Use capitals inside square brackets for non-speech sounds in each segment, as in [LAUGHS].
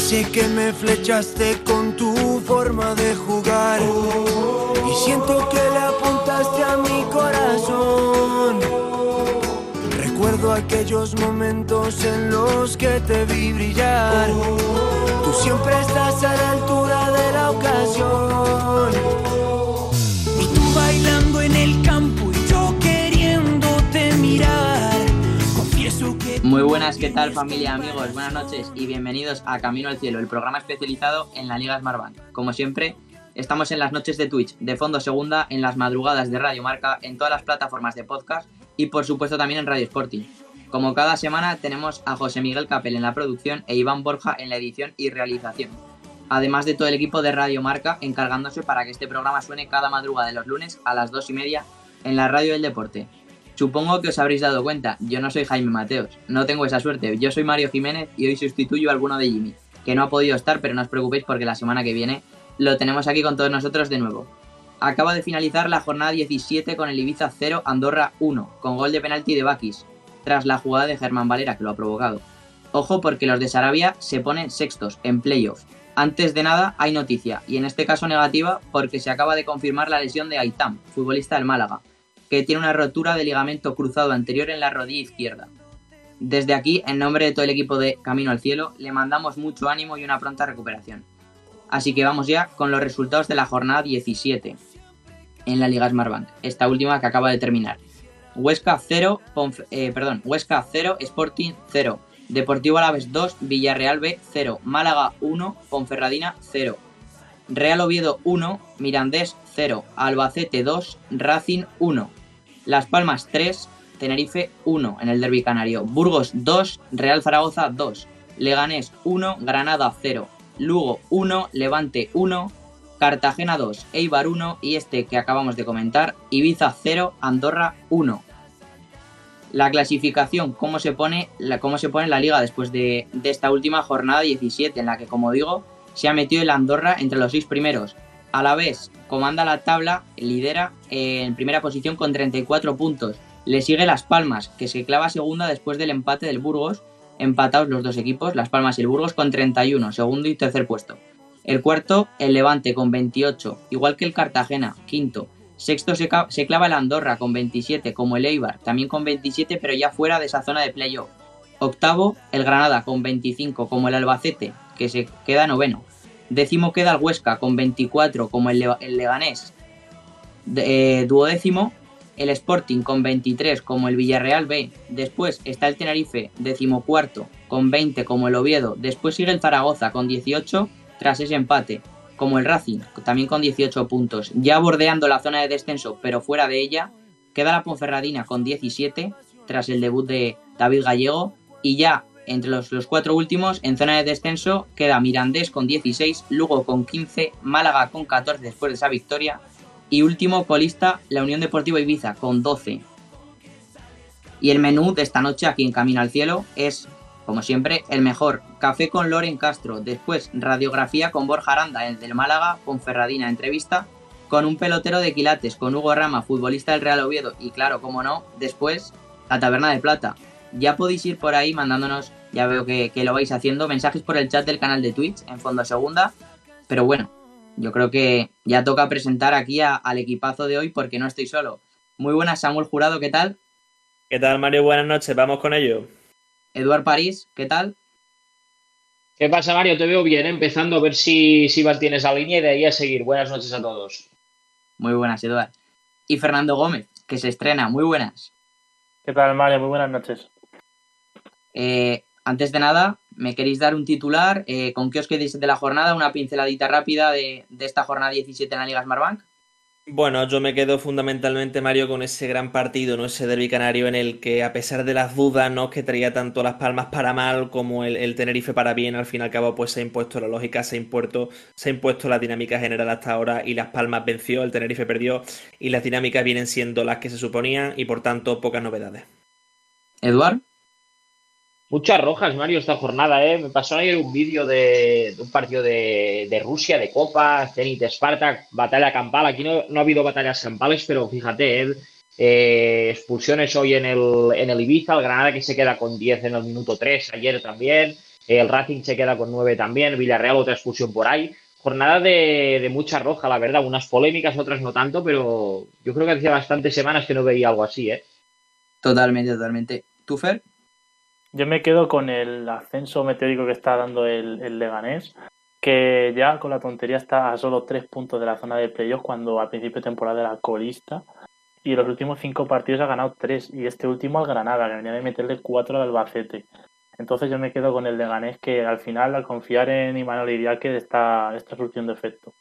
sé que me flechaste con tu forma de jugar. Y siento que le apuntaste a mi corazón. Recuerdo aquellos momentos en los que te vi brillar. Tú siempre estás a la altura de la ocasión. Muy buenas, ¿qué tal familia, amigos? Buenas noches y bienvenidos a Camino al Cielo, el programa especializado en la Liga Smartbank. Como siempre, estamos en las noches de Twitch, de fondo segunda, en las madrugadas de Radio Marca, en todas las plataformas de podcast y por supuesto también en Radio Sporting. Como cada semana tenemos a José Miguel Capel en la producción e Iván Borja en la edición y realización. Además de todo el equipo de Radio Marca encargándose para que este programa suene cada madrugada de los lunes a las 2 y media en la radio del deporte. Supongo que os habréis dado cuenta, yo no soy Jaime Mateos, no tengo esa suerte, yo soy Mario Jiménez y hoy sustituyo a alguno de Jimmy, que no ha podido estar, pero no os preocupéis porque la semana que viene lo tenemos aquí con todos nosotros de nuevo. Acaba de finalizar la jornada 17 con el Ibiza 0, Andorra 1, con gol de penalti de Bakis, tras la jugada de Germán Valera que lo ha provocado. Ojo porque los de Sarabia se ponen sextos en playoff. Antes de nada hay noticia, y en este caso negativa porque se acaba de confirmar la lesión de Aitam, futbolista del Málaga, que tiene una rotura de ligamento cruzado anterior en la rodilla izquierda. Desde aquí, en nombre de todo el equipo de Camino al Cielo, le mandamos mucho ánimo y una pronta recuperación. Así que vamos ya con los resultados de la jornada 17 en la Liga Smartbank, esta última que acaba de terminar. Huesca 0, eh, perdón, Huesca 0, Sporting 0, Deportivo Alavés 2, Villarreal B 0, Málaga 1, Ponferradina 0, Real Oviedo 1, Mirandés 0, Albacete 2, Racing 1, Las Palmas 3, Tenerife 1 en el Derby Canario, Burgos 2, Real Zaragoza 2, Leganés 1, Granada 0, Lugo 1, Levante 1, Cartagena 2, Eibar 1 y este que acabamos de comentar, Ibiza 0, Andorra 1. La clasificación, cómo se pone, la, cómo se pone la liga después de, de, esta última jornada 17, en la que, como digo, se ha metido el Andorra entre los seis primeros. A la vez, comanda la tabla, lidera en primera posición con 34 puntos. Le sigue Las Palmas, que se clava segunda después del empate del Burgos, empatados los dos equipos, Las Palmas y el Burgos, con 31, segundo y tercer puesto. El cuarto, el Levante, con 28, igual que el Cartagena, quinto. Sexto se, se, clava el Andorra con 27, como el Eibar, también con 27, pero ya fuera de esa zona de playoff. Octavo, el Granada con 25, como el Albacete, que se queda noveno. Décimo queda el Huesca con 24, como el, Le el Leganés. Eh, duodécimo, el Sporting con 23, como el Villarreal B. Después está el Tenerife, decimocuarto, con 20, como el Oviedo. Después sigue el Zaragoza con 18, tras ese empate, como el Racing, también con 18 puntos. Ya bordeando la zona de descenso, pero fuera de ella, queda la Ponferradina con 17, tras el debut de David Gallego. Y ya entre los, los, cuatro últimos, en zona de descenso, queda Mirandés con 16, Lugo con 15, Málaga con 14 después de esa victoria. Y último colista, la Unión Deportiva Ibiza con 12. Y el menú de esta noche aquí en Camino al Cielo es, como siempre, el mejor. Café con Loren Castro, después radiografía con Borja Aranda, el del Málaga, con Ferradina, entrevista con un pelotero de quilates, con Hugo Rama, futbolista del Real Oviedo. Y claro, como no, después la Taberna de Plata, ya podéis ir por ahí mandándonos, ya veo que, que, lo vais haciendo, mensajes por el chat del canal de Twitch en Fondo Segunda. Pero bueno, yo creo que ya toca presentar aquí a, al equipazo de hoy porque no estoy solo. Muy buenas, Samuel Jurado, ¿qué tal? ¿Qué tal, Mario? Buenas noches, vamos con ello. Eduard París, ¿qué tal? ¿Qué pasa, Mario? Te veo bien, empezando a ver si, si tienes la línea y de ahí a seguir. Buenas noches a todos. Muy buenas, Eduard. Y Fernando Gómez, que se estrena. Muy buenas. ¿Qué tal, Mario? Muy buenas noches. Eh, antes de nada, ¿me queréis dar un titular? Eh, ¿Con qué os queréis de la jornada? Una pinceladita rápida de, de, esta jornada 17 en la Liga Smartbank. Bueno, yo me quedo fundamentalmente, Mario, con ese gran partido, ¿no? Ese derbi canario en el que, a pesar de las dudas, ¿no? Que traía tanto las palmas para mal como el, el, Tenerife para bien, al fin y al cabo, pues se ha impuesto la lógica, se ha impuesto, se ha impuesto la dinámica general hasta ahora y las palmas venció, el Tenerife perdió y las dinámicas vienen siendo las que se suponían y, por tanto, pocas novedades. Eduard. Muchas rojas, Mario, esta jornada, ¿eh? Me pasó ayer un vídeo de, un partido de, de, Rusia, de Copa, Zenit Spartak, batalla campal. Aquí no, no, ha habido batallas campales, pero fíjate, ¿eh? Eh, expulsiones hoy en el, en el Ibiza, el Granada que se queda con 10 en el minuto 3, ayer también. el Racing se queda con 9 también, Villarreal otra expulsión por ahí. Jornada de, de, mucha roja, la verdad, unas polémicas, otras no tanto, pero yo creo que hacía bastantes semanas que no veía algo así, ¿eh? Totalmente, totalmente. ¿Tú, Fer? Yo me quedo con el ascenso meteórico que está dando el, el Leganés, que ya con la tontería está a solo tres puntos de la zona de playoff cuando al principio de temporada era colista y los últimos cinco partidos ha ganado tres y este último al Granada, que venía de meterle cuatro al Albacete. Entonces yo me quedo con el Leganés que al final al confiar en Imanol Iriaque está, está surtiendo efecto.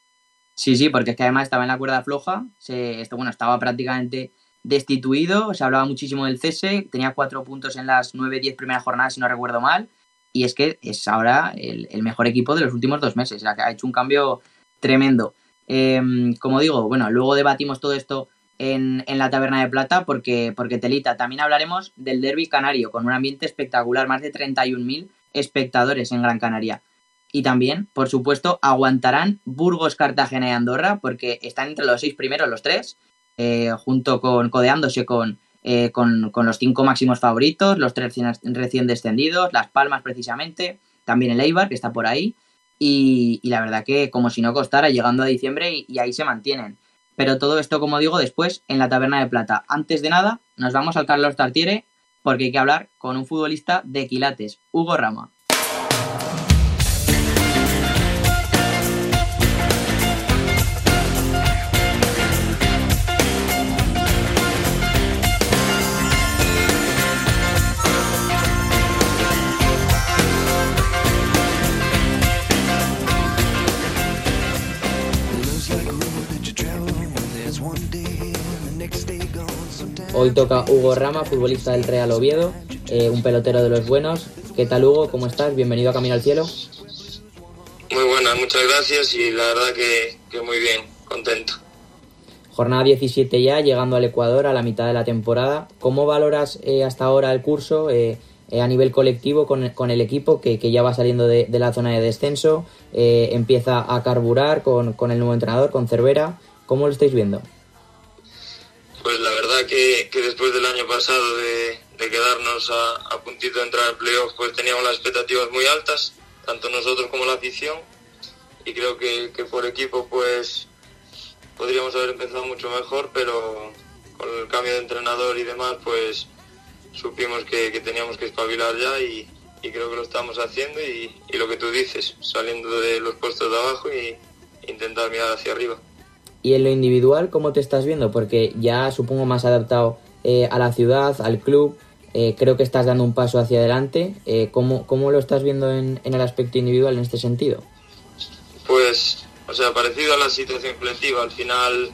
Sí, sí, porque es que además estaba en la cuerda floja, se, esto, bueno, estaba prácticamente destituido, se hablaba muchísimo del cese, tenía cuatro puntos en las nueve, diez primeras jornadas, si no recuerdo mal, y es que es ahora el, mejor equipo de los últimos dos meses, ha hecho un cambio tremendo. Eh, como digo, bueno, luego debatimos todo esto en, en, la Taberna de Plata porque, porque Telita, también hablaremos del derby canario con un ambiente espectacular, más de 31.000 espectadores en Gran Canaria. Y también, por supuesto, aguantarán Burgos, Cartagena y Andorra porque están entre los seis primeros los tres, eh, junto con codeándose con, eh, con, con, los cinco máximos favoritos, los tres recién descendidos, Las Palmas precisamente, también el Eibar que está por ahí. Y, la verdad que como si no costara, llegando a diciembre y, y ahí se mantienen. Pero todo esto, como digo, después en la Taberna de Plata. Antes de nada, nos vamos al Carlos Tartiere porque hay que hablar con un futbolista de quilates, Hugo Rama. Hoy toca Hugo Rama, futbolista del Real Oviedo, eh, un pelotero de los buenos. ¿Qué tal Hugo? ¿Cómo estás? Bienvenido a Camino al Cielo. Muy buenas, muchas gracias y la verdad que, que muy bien, contento. Jornada 17 ya, llegando al Ecuador a la mitad de la temporada. ¿Cómo valoras eh, hasta ahora el curso eh, a nivel colectivo con, con el equipo que, que, ya va saliendo de, de la zona de descenso? empieza a carburar con, con el nuevo entrenador, con Cervera. ¿Cómo lo estáis viendo? Pues la verdad que, que después del año pasado de, quedarnos a, a, puntito de entrar al playoff, pues teníamos las expectativas muy altas, tanto nosotros como la afición, y creo que, que por equipo pues podríamos haber empezado mucho mejor, pero con el cambio de entrenador y demás, pues supimos que, que teníamos que espabilar ya y, y, creo que lo estamos haciendo y, y lo que tú dices, saliendo de los puestos de abajo y intentar mirar hacia arriba. Y en lo individual, ¿cómo te estás viendo? Porque ya supongo más adaptado eh, a la ciudad, al club. Eh, creo que estás dando un paso hacia adelante. Eh, ¿cómo, ¿cómo, lo estás viendo en, en, el aspecto individual en este sentido? Pues, o sea, parecido a la situación colectiva. Al final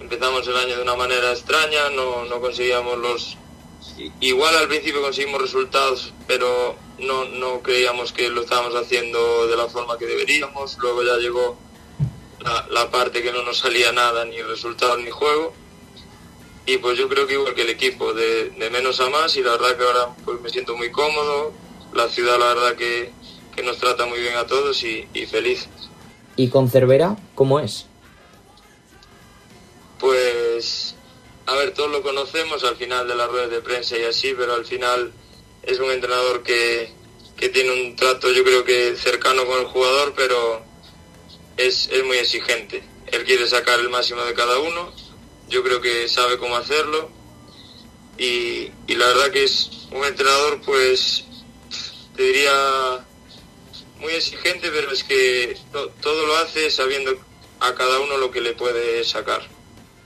empezamos el año de una manera extraña, no, no conseguíamos los... Igual al principio conseguimos resultados, pero no, no creíamos que lo estábamos haciendo de la forma que deberíamos. Luego ya llegó la, la, parte que no nos salía nada, ni resultado ni juego. Y pues yo creo que igual que el equipo, de, de, menos a más, y la verdad que ahora pues me siento muy cómodo, la ciudad la verdad que, que nos trata muy bien a todos y, y, feliz. ¿Y con Cervera cómo es? Pues, a ver, todos lo conocemos al final de las ruedas de prensa y así, pero al final es un entrenador que, que tiene un trato yo creo que cercano con el jugador, pero es, es muy exigente. Él quiere sacar el máximo de cada uno, yo creo que sabe cómo hacerlo y, y la verdad que es un entrenador pues te diría muy exigente, pero es que to, todo lo hace sabiendo a cada uno lo que le puede sacar.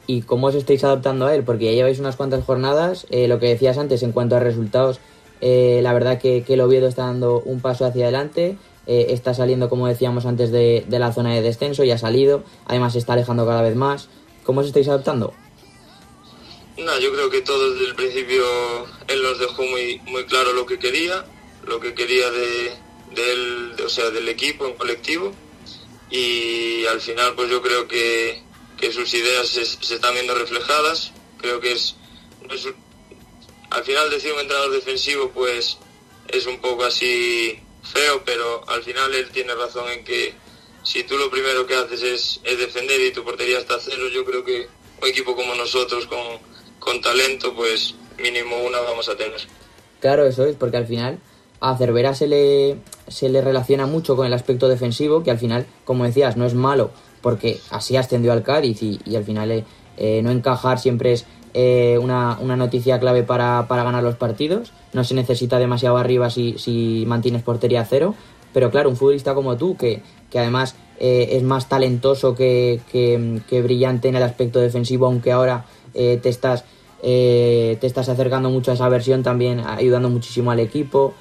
¿Y cómo os estáis adaptando a él? Porque ya lleváis unas cuantas jornadas, eh, lo que decías antes en cuanto a resultados, eh, la verdad que, que el Oviedo está dando un paso hacia adelante, eh, está saliendo, como decíamos antes, de, de, la zona de descenso, ya ha salido, además se está alejando cada vez más. ¿Cómo os estáis adaptando? No, yo creo que todo desde el principio él nos dejó muy, muy claro lo que quería, lo que quería de, de él, o sea, del equipo en colectivo, y al final pues yo creo que, que sus ideas se, se, están viendo reflejadas, creo que es, es al final decir un entrenador defensivo pues es un poco así feo, pero al final él tiene razón en que si tú lo primero que haces es, es defender y tu portería está a cero, yo creo que un equipo como nosotros, con, con talento, pues mínimo una vamos a tener. Claro, eso es, porque al final a Cervera se le, se le relaciona mucho con el aspecto defensivo, que al final, como decías, no es malo, porque así ascendió al Cádiz y, y al final eh, eh, no encajar siempre es eh, una, una, noticia clave para, para, ganar los partidos. No se necesita demasiado arriba si, si mantienes portería cero. Pero claro, un futbolista como tú, que, que además eh, es más talentoso que, que, brillante en el aspecto defensivo, aunque ahora eh, te, estás, te estás acercando mucho a esa versión, también ayudando muchísimo al equipo,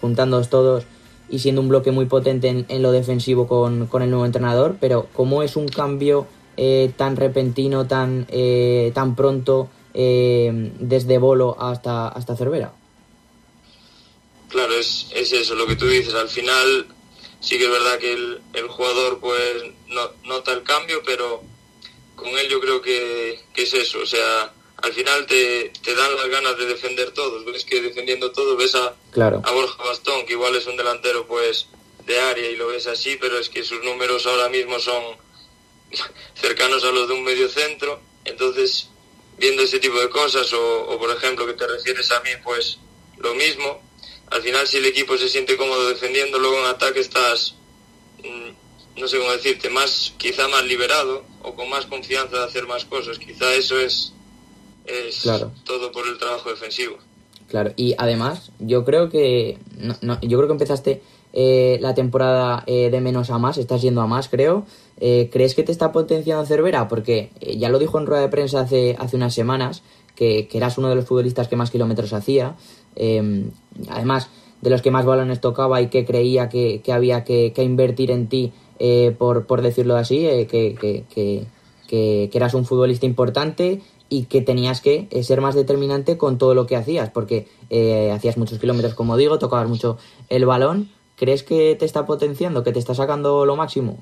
juntándoos todos y siendo un bloque muy potente en, en lo defensivo con, con, el nuevo entrenador. Pero, ¿cómo es un cambio eh, tan repentino, tan, eh, tan pronto, eh, desde Bolo hasta, hasta Cervera. Claro, es, es, eso lo que tú dices. Al final sí que es verdad que el, el jugador pues no, nota el cambio, pero con él yo creo que, que es eso. O sea, al final te, te, dan las ganas de defender todos. Ves que defendiendo todo ves a, claro. a Borja Bastón, que igual es un delantero pues de área y lo ves así, pero es que sus números ahora mismo son cercanos a los de un medio centro. Entonces, viendo ese tipo de cosas, o, o, por ejemplo que te refieres a mí, pues lo mismo. Al final, si el equipo se siente cómodo defendiendo, luego en ataque estás, mmm, no sé cómo decirte, más, quizá más liberado o con más confianza de hacer más cosas. Quizá eso es, es claro. todo por el trabajo defensivo. Claro, y además, yo creo que, no, no, yo creo que empezaste eh, la temporada eh, de menos a más, estás yendo a más, creo. Eh, ¿Crees que te está potenciando Cervera? Porque eh, ya lo dijo en rueda de prensa hace, hace unas semanas, que, que, eras uno de los futbolistas que más kilómetros hacía. Eh, además, de los que más balones tocaba y que creía que, que había que, que, invertir en ti, eh, por, por decirlo así, que, que eras un futbolista importante y que tenías que ser más determinante con todo lo que hacías, porque hacías muchos kilómetros, como digo, tocabas mucho el balón. ¿Crees que te está potenciando, que te está sacando lo máximo?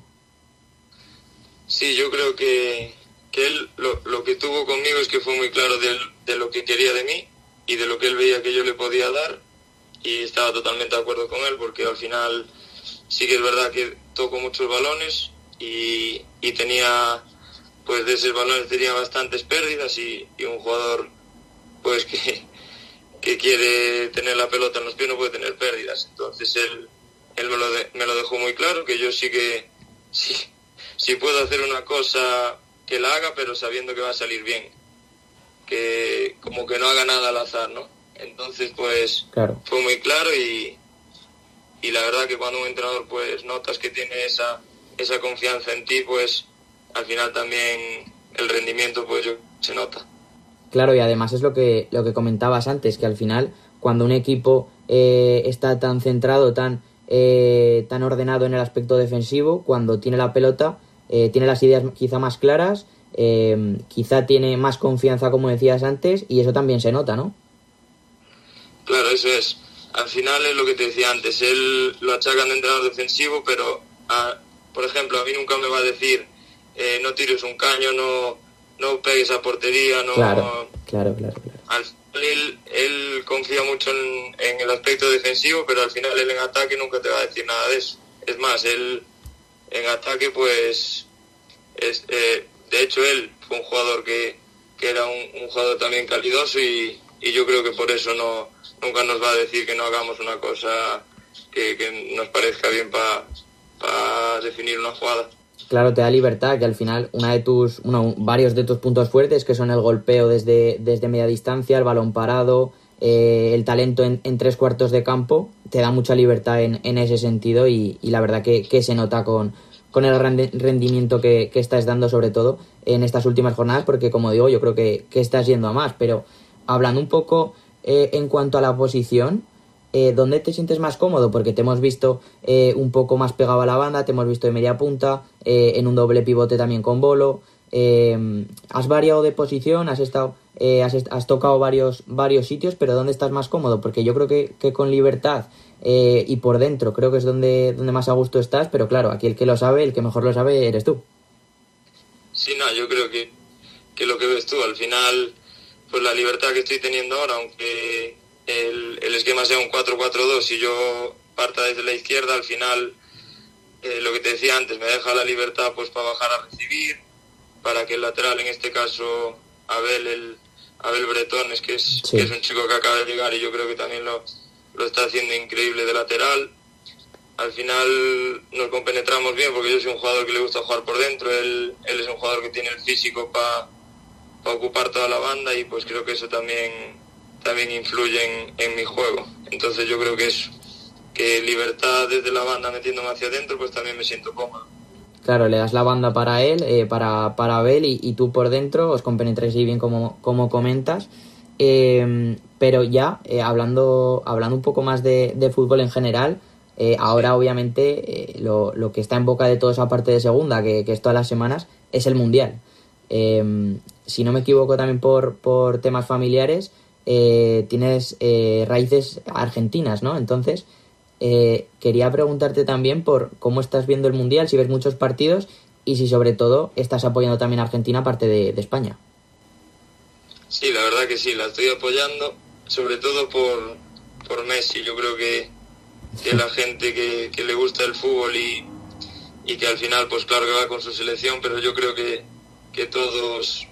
Sí, yo creo que, que él lo, lo, que tuvo conmigo es que fue muy claro de, de, lo que quería de mí y de lo que él veía que yo le podía dar. Y estaba totalmente de acuerdo con él porque al final sí que es verdad que toco muchos balones y, y tenía pues de esos balones tenía bastantes pérdidas y, y un jugador pues que, que, quiere tener la pelota en los pies no puede tener pérdidas. Entonces él, él me, lo de, me lo dejó muy claro que yo sí que sí, si puedo hacer una cosa que la haga, pero sabiendo que va a salir bien. Que como que no haga nada al azar, ¿no? Entonces, pues claro. fue muy claro y, y la verdad que cuando un entrenador pues notas que tiene esa, esa confianza en ti, pues al final también el rendimiento pues yo, se nota. Claro, y además es lo que, lo que comentabas antes, que al final cuando un equipo eh, está tan centrado, tan eh, tan ordenado en el aspecto defensivo, cuando tiene la pelota, eh, tiene las ideas quizá más claras, eh, quizá tiene más confianza, como decías antes, y eso también se nota, ¿no? Claro, eso es. Al final es lo que te decía antes, él lo achacan de entrenador defensivo, pero, a, por ejemplo, a mí nunca me va a decir, eh, no tires un caño, no, no pegues a portería, no... Claro, claro, claro. claro. Al, él, él, confía mucho en, el aspecto defensivo, pero al final él en ataque nunca te va a decir nada de eso. Es más, él en ataque, pues, es, eh, de hecho, él fue un jugador que, que era un, jugador también calidoso y, yo creo que por eso no nunca nos va a decir que no hagamos una cosa que, que nos parezca bien para pa definir una jugada claro, te da libertad, que al final una de tus, uno, varios de tus puntos fuertes, que son el golpeo desde, desde media distancia, el balón parado, eh, el talento en, tres cuartos de campo, te da mucha libertad en, en ese sentido y, y, la verdad que, que se nota con, con el rendimiento que, que, estás dando sobre todo en estas últimas jornadas, porque como digo, yo creo que, que estás yendo a más, pero hablando un poco eh, en cuanto a la posición, eh, ¿dónde te sientes más cómodo? Porque te hemos visto eh, un poco más pegado a la banda, te hemos visto de media punta, eh, en un doble pivote también con bolo. Eh, has variado de posición, has estado, eh, has, has, tocado varios, varios sitios, pero ¿dónde estás más cómodo? Porque yo creo que, que con libertad y por dentro creo que es donde, donde más a gusto estás, pero claro, aquí el que lo sabe, el que mejor lo sabe, eres tú. Sí, no, yo creo que, que lo que ves tú, al final, pues la libertad que estoy teniendo ahora, aunque el, el esquema sea un 4-4-2 y yo parta desde la izquierda, al final, eh, lo que te decía antes, me deja la libertad pues para bajar a recibir, para que el lateral, en este caso, Abel, el, Abel Bretones, que es, Sí. que es un chico que acaba de llegar y yo creo que también lo, lo está haciendo increíble de lateral. Al final nos compenetramos bien porque yo soy un jugador que le gusta jugar por dentro, él, él es un jugador que tiene el físico para ocupar toda la banda y pues creo que eso también, también influye en, en mi juego. Entonces yo creo que eso, que libertad desde la banda metiéndome hacia adentro, pues también me siento cómodo. Claro, le das la banda para él, eh, para, para Abel y, y, tú por dentro os compenetráis bien como, como comentas. Eh, pero ya, eh, hablando, hablando un poco más de, de fútbol en general, eh, ahora obviamente lo, lo, que está en boca de toda esa parte de segunda, que, que es todas las semanas, es el Mundial. si no me equivoco también por, por temas familiares, tienes raíces argentinas, ¿no? Entonces, eh, quería preguntarte también por cómo estás viendo el Mundial, si ves muchos partidos y si sobre todo estás apoyando también a Argentina aparte de, de España. Sí, la verdad que sí, la estoy apoyando, sobre todo por, por Messi. Yo creo que, que la [LAUGHS] gente que, que, le gusta el fútbol y, y, que al final, pues claro que va con su selección, pero yo creo que, que todos,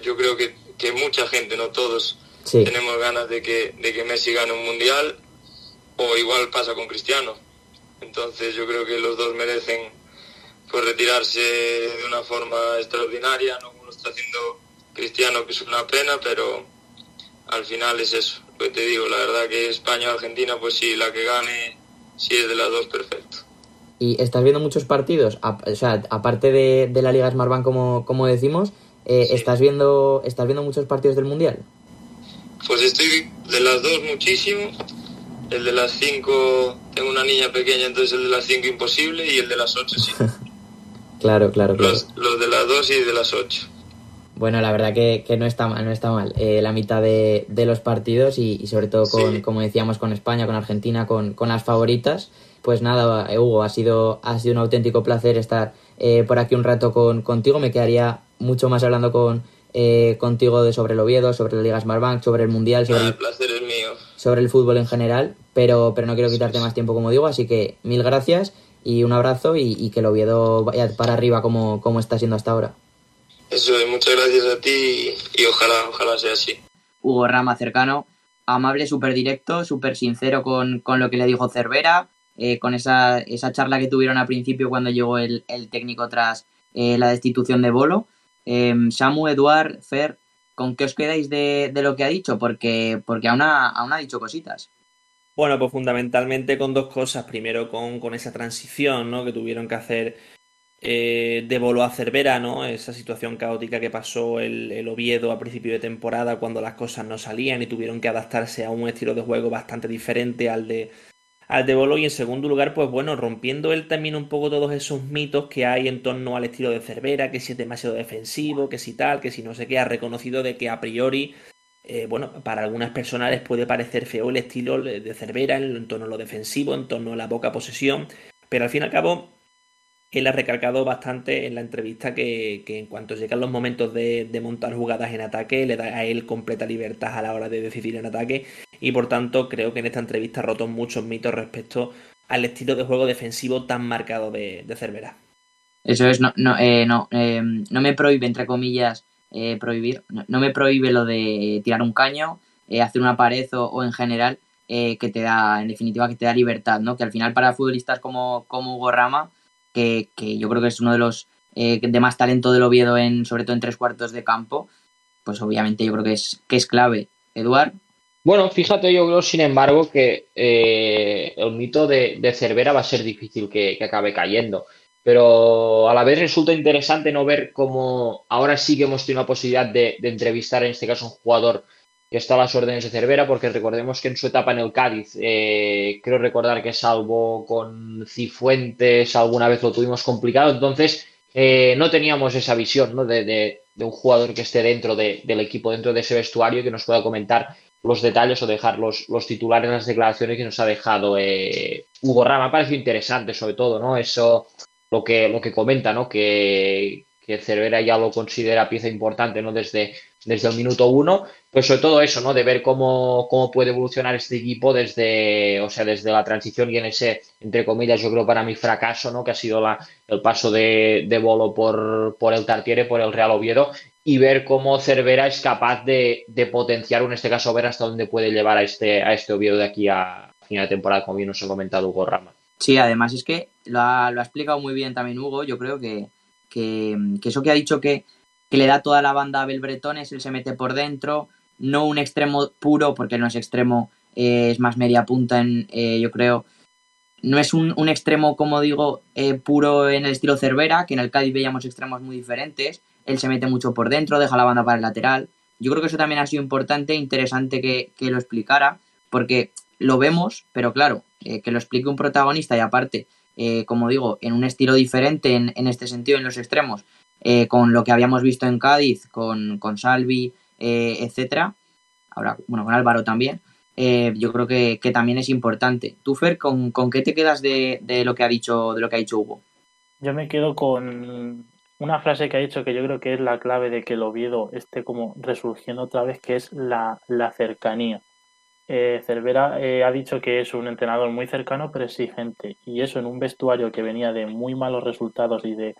yo creo que, que mucha gente, no todos, sí. tenemos ganas de que, de que Messi gane un mundial o igual pasa con Cristiano. Entonces yo creo que los dos merecen pues retirarse de una forma extraordinaria, no como lo está haciendo Cristiano, que es una pena, pero al final es eso. Pues te digo, la verdad que España o Argentina, pues sí, la que gane, si es de las dos, perfecto. ¿Y estás viendo muchos partidos? O sea, aparte de, de la Liga Smartbank, como, como decimos, eh, sí. ¿estás, viendo, ¿estás viendo muchos partidos del Mundial? Pues estoy de las dos muchísimo el de las 5 tengo una niña pequeña, entonces el de las 5 imposible y el de las 8 sí. [LAUGHS] claro, claro, claro. Los, los, de las 2 y de las 8. Bueno, la verdad que, que, no está mal, no está mal. Eh, la mitad de, de, los partidos y, y sobre todo con, sí. como decíamos, con España, con Argentina, con, con, las favoritas. Pues nada, Hugo, ha sido, ha sido un auténtico placer estar eh, por aquí un rato con, contigo. Me quedaría mucho más hablando con, eh, contigo de sobre el Oviedo, sobre la Liga Smartbank, sobre el Mundial, sobre, ah, el, placer es mío. sobre el fútbol en general, pero, pero no quiero quitarte más tiempo como digo, así que mil gracias y un abrazo y, y que el Oviedo vaya para arriba como, como está siendo hasta ahora. Eso, muchas gracias a ti y, y ojalá, ojalá sea así. Hugo Rama cercano, amable, súper directo, súper sincero con, con, lo que le dijo Cervera, eh, con esa, esa charla que tuvieron al principio cuando llegó el, el técnico tras eh, la destitución de Bolo. Eh, Samu, Eduard, Fer, ¿con qué os quedáis de, de lo que ha dicho? Porque, porque aún, ha, aún ha dicho cositas. Bueno, pues fundamentalmente con dos cosas. Primero con, con esa transición ¿no? que tuvieron que hacer eh, de Bolo a Cervera, ¿no? Esa situación caótica que pasó el, el, Oviedo a principio de temporada cuando las cosas no salían y tuvieron que adaptarse a un estilo de juego bastante diferente al de, al de Bolo. Y en segundo lugar, pues bueno, rompiendo él también un poco todos esos mitos que hay en torno al estilo de Cervera, que si es demasiado defensivo, que si tal, que si no sé qué, ha reconocido de que a priori, eh, bueno, para algunas personas les puede parecer feo el estilo de Cervera en torno a lo defensivo, en torno a la poca posesión, pero al fin y al cabo él ha recalcado bastante en la entrevista que, en cuanto llegan los momentos de, montar jugadas en ataque, le da a él completa libertad a la hora de decidir en ataque y por tanto creo que en esta entrevista ha roto muchos mitos respecto al estilo de juego defensivo tan marcado de, Cervera. Eso es, no, no, eh, no, eh, no me prohíbe, entre comillas, eh, prohibir, no, no, me prohíbe lo de tirar un caño, eh, hacer una pared o, o en general, eh, que te da, en definitiva, que te da libertad, ¿no? Que al final para futbolistas como, como Hugo Rama, que, yo creo que es uno de los eh, de más talento del Oviedo, en, sobre todo en tres cuartos de campo, pues obviamente yo creo que es, que es clave. Eduard. Bueno, fíjate, yo creo, sin embargo, que eh, el mito de, Cervera va a ser difícil que, acabe cayendo. Pero a la vez resulta interesante no ver cómo ahora sí que hemos tenido la posibilidad de, de entrevistar, en este caso, un jugador que está a las órdenes de Cervera, porque recordemos que en su etapa en el Cádiz, eh, creo recordar que salvo con Cifuentes alguna vez lo tuvimos complicado, entonces eh, no teníamos esa visión ¿no? de, de, un jugador que esté dentro de, del equipo, dentro de ese vestuario, que nos pueda comentar los detalles o dejar los, los titulares las declaraciones que nos ha dejado eh, Hugo Rama. Parecido interesante, sobre todo, ¿no? Eso, lo que, lo que comenta, ¿no? Que, que Cervera ya lo considera pieza importante, ¿no? Desde, desde el minuto uno, pues sobre todo eso, ¿no? De ver cómo, cómo puede evolucionar este equipo desde, o sea, desde la transición y en ese, entre comillas, yo creo para mi fracaso, ¿no? Que ha sido la, el paso de, de Bolo por, por el Tartiere, por el Real Oviedo, y ver cómo Cervera es capaz de, potenciar, o en este caso, ver hasta dónde puede llevar a este, a este Oviedo de aquí a final de temporada, como bien nos ha comentado Hugo Rama. Sí, además es que lo ha, lo ha explicado muy bien también Hugo. Yo creo que, que, eso que ha dicho que, que, le da toda la banda a Belbretones, él se mete por dentro, no un extremo puro, porque no es extremo, eh, es más media punta, en, eh, yo creo. No es un, un extremo, como digo, eh, puro en el estilo Cervera, que en el Cádiz veíamos extremos muy diferentes él se mete mucho por dentro, deja la banda para el lateral. Yo creo que eso también ha sido importante, e interesante que, lo explicara, porque lo vemos, pero claro, eh, que lo explique un protagonista y aparte, eh, como digo, en un estilo diferente en, este sentido, en los extremos, eh, con lo que habíamos visto en Cádiz, con, con Salvi, etcétera, ahora, bueno, con Álvaro también, yo creo que, también es importante. Tú, Fer, ¿con, con qué te quedas de, de, lo que ha dicho, de lo que ha dicho Hugo? Yo me quedo con una frase que ha dicho que yo creo que es la clave de que el Oviedo esté como resurgiendo otra vez, que es la, cercanía. Eh, Cervera eh, ha dicho que es un entrenador muy cercano pero exigente y eso en un vestuario que venía de muy malos resultados y de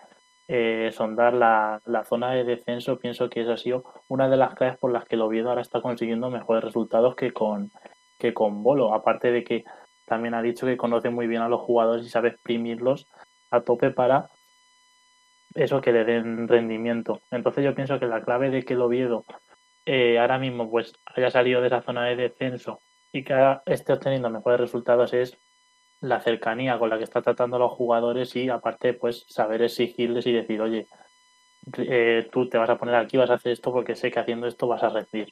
eh, sondar la, zona de descenso, pienso que esa ha sido una de las claves por las que el Oviedo ahora está consiguiendo mejores resultados que con, que con Bolo. Aparte de que también ha dicho que conoce muy bien a los jugadores y sabe exprimirlos a tope para eso que le den rendimiento. Entonces yo pienso que la clave de que el Oviedo eh, ahora mismo pues haya salido de esa zona de descenso y que esté obteniendo mejores resultados es la cercanía con la que está tratando a los jugadores y aparte pues saber exigirles y decir oye eh, tú te vas a poner aquí vas a hacer esto porque sé que haciendo esto vas a recibir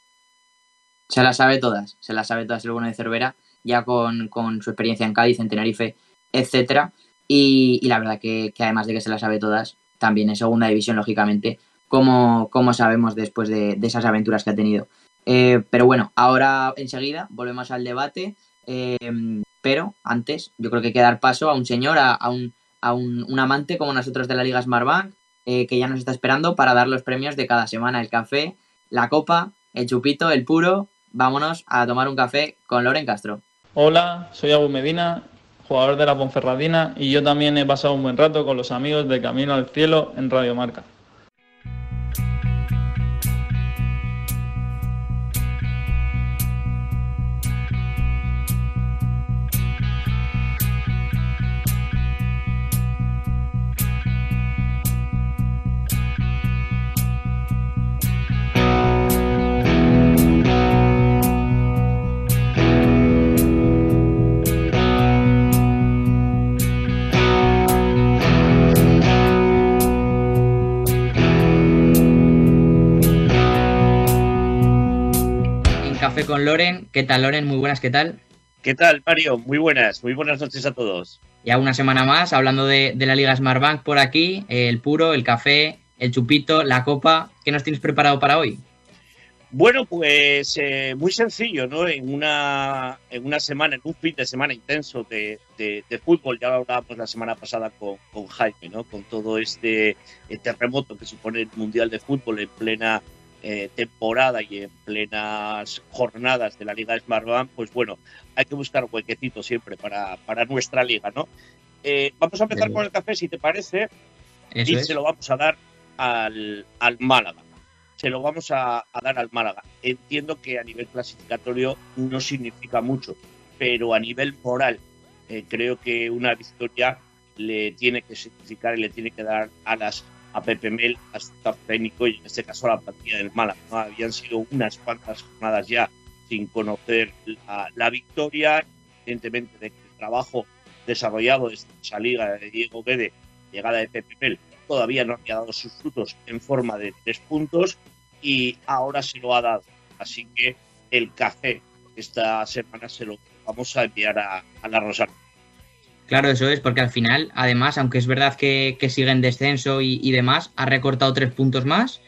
se las sabe todas se las sabe todas el bueno de Cervera ya con, con su experiencia en Cádiz en Tenerife etcétera. Y, y la verdad que, que, además de que se las sabe todas también en segunda división, lógicamente, como, como sabemos después de, esas aventuras que ha tenido. Eh, pero bueno, ahora enseguida volvemos al debate, eh, pero antes yo creo que hay que dar paso a un señor, a, un, a un, amante como nosotros de la Liga Smartbank, eh, que ya nos está esperando para dar los premios de cada semana, el café, la copa, el chupito, el puro. Vámonos a tomar un café con Loren Castro. Hola, soy Abu Medina jugador de la Ponferradina, y yo también he pasado un buen rato con los amigos de Camino al Cielo en Radio Marca. Con Loren. ¿Qué tal, Loren? Muy buenas, ¿qué tal? ¿Qué tal, Mario? Muy buenas, muy buenas noches a todos. Ya una semana más hablando de, la Liga Smartbank por aquí, el puro, el café, el chupito, la copa. ¿Qué nos tienes preparado para hoy? Bueno, pues eh, muy sencillo, ¿no? En una, en una semana, en un fin de semana intenso de, fútbol, ya lo hablábamos la semana pasada con, con Jaime, ¿no? Con todo este terremoto que supone el Mundial de Fútbol en plena eh, temporada y en plenas jornadas de la Liga Smartbank, pues bueno, hay que buscar huequecito siempre para, para nuestra liga, ¿no? Eh, vamos a empezar con el café, si te parece, y se lo vamos a dar al, al Málaga. Se lo vamos a, dar al Málaga. Entiendo que a nivel clasificatorio no significa mucho, pero a nivel moral eh, creo que una victoria le tiene que significar y le tiene que dar alas a Pepe Mel, a su técnico y en este caso a la plantilla del Málaga. Habían sido unas cuantas jornadas ya sin conocer la, victoria, evidentemente de que el trabajo desarrollado desde esa liga de Diego Guede, llegada de Pepe Mel, todavía no había dado sus frutos en forma de tres puntos y ahora se lo ha dado. Así que el café esta semana se lo vamos a enviar a, a la Rosario. Claro, eso es, porque al final, además, aunque es verdad que, sigue en descenso y, demás, ha recortado tres puntos más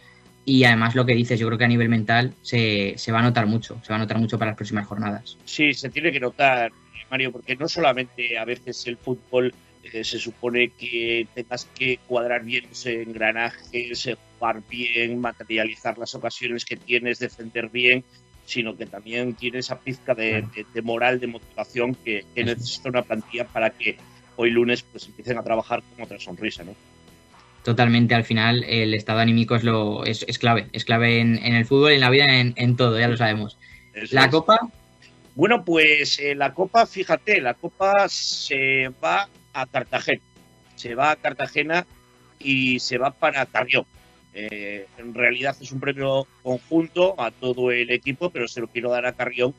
y además lo que dices, yo creo que a nivel mental se, va a notar mucho, se va a notar mucho para las próximas jornadas. Sí, se tiene que notar, Mario, porque no solamente a veces el fútbol eh, se supone que tengas que cuadrar bien ese engranaje, jugar bien, materializar las ocasiones que tienes, defender bien, sino que también tiene esa pizca de, moral, de motivación que, necesita una plantilla para que hoy lunes pues empiecen a trabajar con otra sonrisa, ¿no? totalmente al final el estado anímico es lo es, clave, es clave en, el fútbol, en la vida, en, todo, ya lo sabemos. la Copa. Bueno, pues eh, la Copa, fíjate, la Copa se va a Cartagena, se va a Cartagena y se va para Carrión. Eh, en realidad es un premio conjunto a todo el equipo, pero se lo quiero dar a Carrión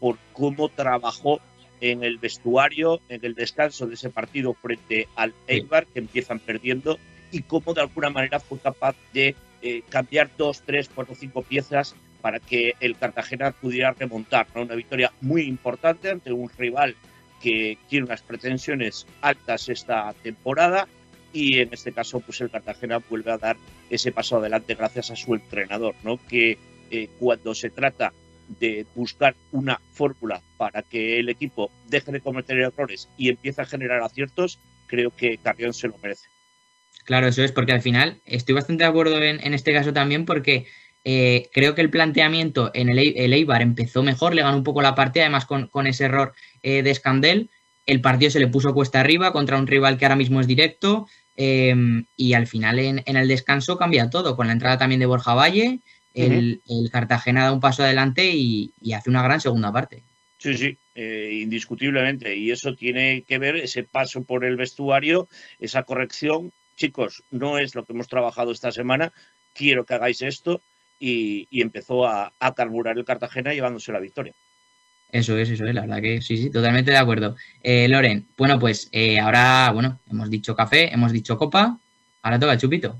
por cómo trabajó en el vestuario, en el descanso de ese partido frente al Eibar, que empiezan perdiendo, y cómo de alguna manera fue capaz de eh, cambiar dos, tres, cuatro, cinco piezas para que el Cartagena pudiera remontar. Una victoria muy importante ante un rival que tiene unas pretensiones altas esta temporada y en este caso pues el Cartagena vuelve a dar ese paso adelante gracias a su entrenador, ¿no? que eh, cuando se trata de buscar una fórmula para que el equipo deje de cometer errores y empiece a generar aciertos, creo que Carrión se lo merece. Claro, eso es, porque al final estoy bastante de acuerdo en, este caso también, porque eh, creo que el planteamiento en el, Eibar empezó mejor, le ganó un poco la partida, además con, ese error eh, de Scandel. El partido se le puso cuesta arriba contra un rival que ahora mismo es directo. Eh, y al final en, en, el descanso cambia todo, con la entrada también de Borja Valle, el, Cartagena da un paso adelante y, hace una gran segunda parte. Sí, sí, eh, indiscutiblemente. Y eso tiene que ver ese paso por el vestuario, esa corrección. Chicos, no es lo que hemos trabajado esta semana. Quiero que hagáis esto. Y, empezó a, carburar el Cartagena llevándose la victoria. Eso es, eso es, la verdad que sí, sí, totalmente de acuerdo. Eh, Loren, bueno, pues eh, ahora, bueno, hemos dicho café, hemos dicho copa, ahora toca chupito.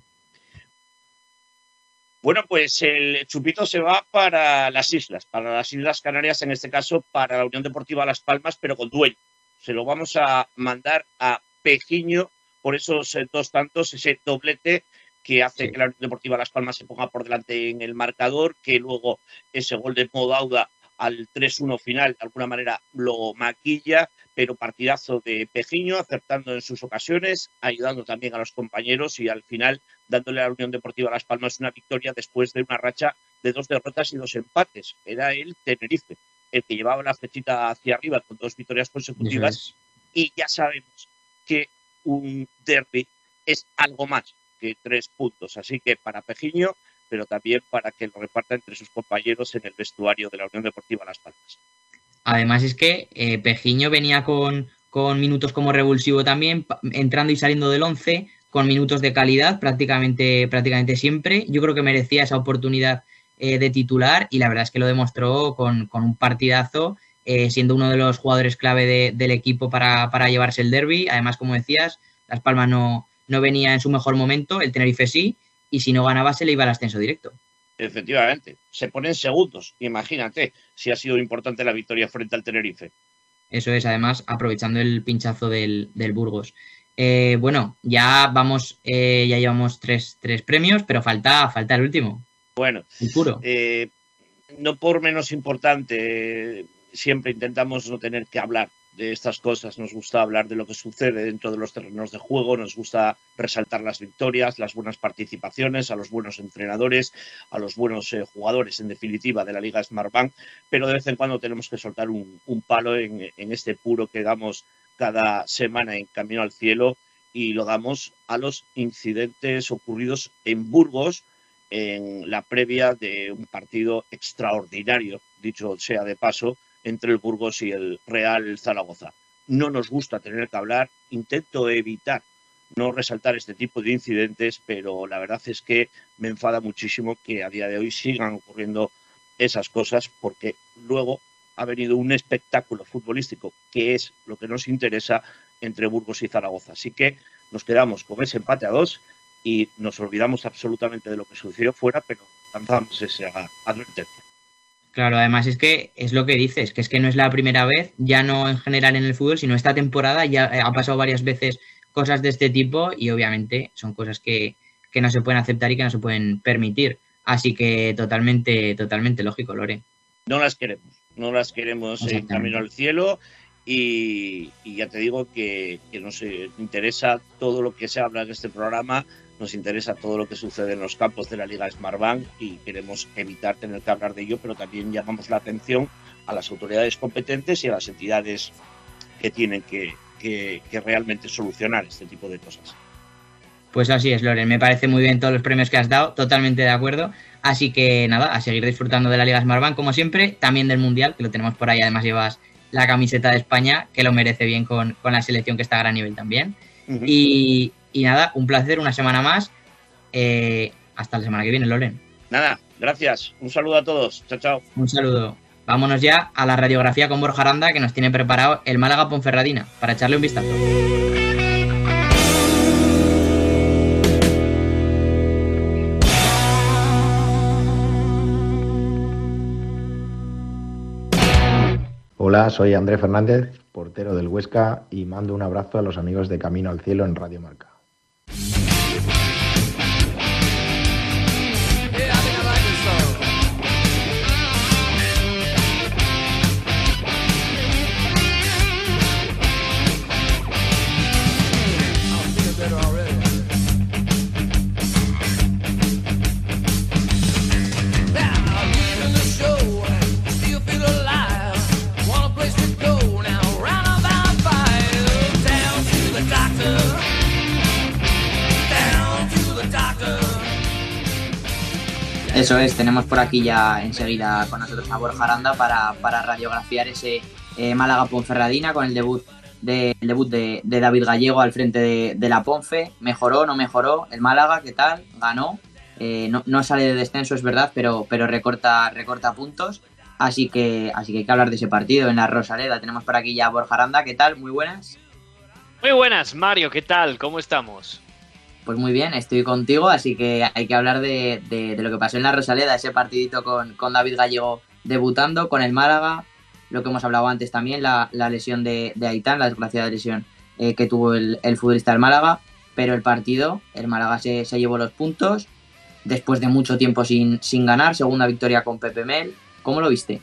Bueno, pues el chupito se va para las islas, para las Islas Canarias, en este caso para la Unión Deportiva Las Palmas, pero con dueño. Se lo vamos a mandar a Pejiño por esos eh, dos tantos, ese doblete que hace que la Unión Deportiva Las Palmas se ponga por delante en el marcador, que luego ese gol de Modauda al 3-1 final de alguna manera lo maquilla, pero partidazo de Pejiño, acertando en sus ocasiones, ayudando también a los compañeros y al final dándole a la Unión Deportiva Las Palmas una victoria después de una racha de dos derrotas y dos empates. Era el Tenerife, el que llevaba la flechita hacia arriba con dos victorias consecutivas y ya sabemos que un derby es algo más que tres puntos. Así que para Pejiño, pero también para que lo reparta entre sus compañeros en el vestuario de la Unión Deportiva Las Palmas. Además es que eh, Pejiño venía con, con, minutos como revulsivo también, entrando y saliendo del 11, con minutos de calidad prácticamente, prácticamente siempre. Yo creo que merecía esa oportunidad eh, de titular y la verdad es que lo demostró con, un partidazo, eh, siendo uno de los jugadores clave del equipo para, para, llevarse el derby. Además, como decías, Las Palmas no, no venía en su mejor momento, el Tenerife sí, y si no ganaba se le iba al ascenso directo. Efectivamente, se ponen segundos. Imagínate si ha sido importante la victoria frente al Tenerife. Eso es, además, aprovechando el pinchazo del, Burgos. Eh, bueno, ya vamos, eh, ya llevamos tres, premios, pero falta, falta el último. Bueno, eh, no por menos importante, siempre intentamos no tener que hablar de estas cosas, nos gusta hablar de lo que sucede dentro de los terrenos de juego, nos gusta resaltar las victorias, las buenas participaciones, a los buenos entrenadores, a los buenos eh, jugadores, en definitiva, de la Liga Smartbank, pero de vez en cuando tenemos que soltar un, palo en, este puro que damos cada semana en Camino al Cielo y lo damos a los incidentes ocurridos en Burgos en la previa de un partido extraordinario, dicho sea de paso, entre el Burgos y el Real Zaragoza. No nos gusta tener que hablar, intento evitar no resaltar este tipo de incidentes, pero la verdad es que me enfada muchísimo que a día de hoy sigan ocurriendo esas cosas, porque luego ha venido un espectáculo futbolístico, que es lo que nos interesa entre Burgos y Zaragoza. Así que nos quedamos con ese empate a dos y nos olvidamos absolutamente de lo que sucedió fuera, pero lanzamos esa advertencia. Claro, además es que es lo que dices, que es que no es la primera vez, ya no en general en el fútbol, sino esta temporada ya eh, ha pasado varias veces cosas de este tipo y obviamente son cosas que, no se pueden aceptar y que no se pueden permitir. Así que totalmente, totalmente lógico, Lore. No las queremos, no las queremos en camino al cielo y, ya te digo que, que nos interesa todo lo que se habla en este programa nos interesa todo lo que sucede en los campos de la Liga Smartbank y queremos evitar tener que hablar de ello, pero también llamamos la atención a las autoridades competentes y a las entidades que tienen que, realmente solucionar este tipo de cosas. Pues así es, Loren. Me parece muy bien todos los premios que has dado, totalmente de acuerdo. Así que nada, a seguir disfrutando de la Liga Smartbank como siempre, también del Mundial, que lo tenemos por ahí. Además llevas la camiseta de España, que lo merece bien con, la selección que está a gran nivel también. y, nada, un placer, una semana más. Eh, hasta la semana que viene, Loren. Nada, gracias. Un saludo a todos. Chao, chao. Un saludo. Vámonos ya a la radiografía con Borja Aranda, que nos tiene preparado el Málaga Ponferradina, para echarle un vistazo. Hola, soy Andrés Fernández, portero del Huesca, y mando un abrazo a los amigos de Camino al Cielo en Radio Marca. Bye. Eso es, tenemos por aquí ya enseguida con nosotros a Borja Aranda para, radiografiar ese eh, Málaga Ponferradina con el debut de, debut de, David Gallego al frente de, la Ponfe. ¿Mejoró, no mejoró? El Málaga, ¿qué tal? Ganó. Eh, no, sale de descenso, es verdad, pero, pero recorta, recorta puntos. Así que, así que hay que hablar de ese partido en la Rosaleda. Tenemos por aquí ya a Borja Aranda, ¿qué tal? Muy buenas. Muy buenas, Mario, ¿qué tal? ¿Cómo estamos? Pues muy bien, estoy contigo, así que hay que hablar de, lo que pasó en la Rosaleda, ese partidito con, David Gallego debutando, con el Málaga, lo que hemos hablado antes también, la, lesión de, de, Aitán, la desgraciada lesión eh, que tuvo el, futbolista del Málaga, pero el partido, el Málaga se, llevó los puntos, después de mucho tiempo sin, sin ganar, segunda victoria con Pepe Mel, ¿cómo lo viste?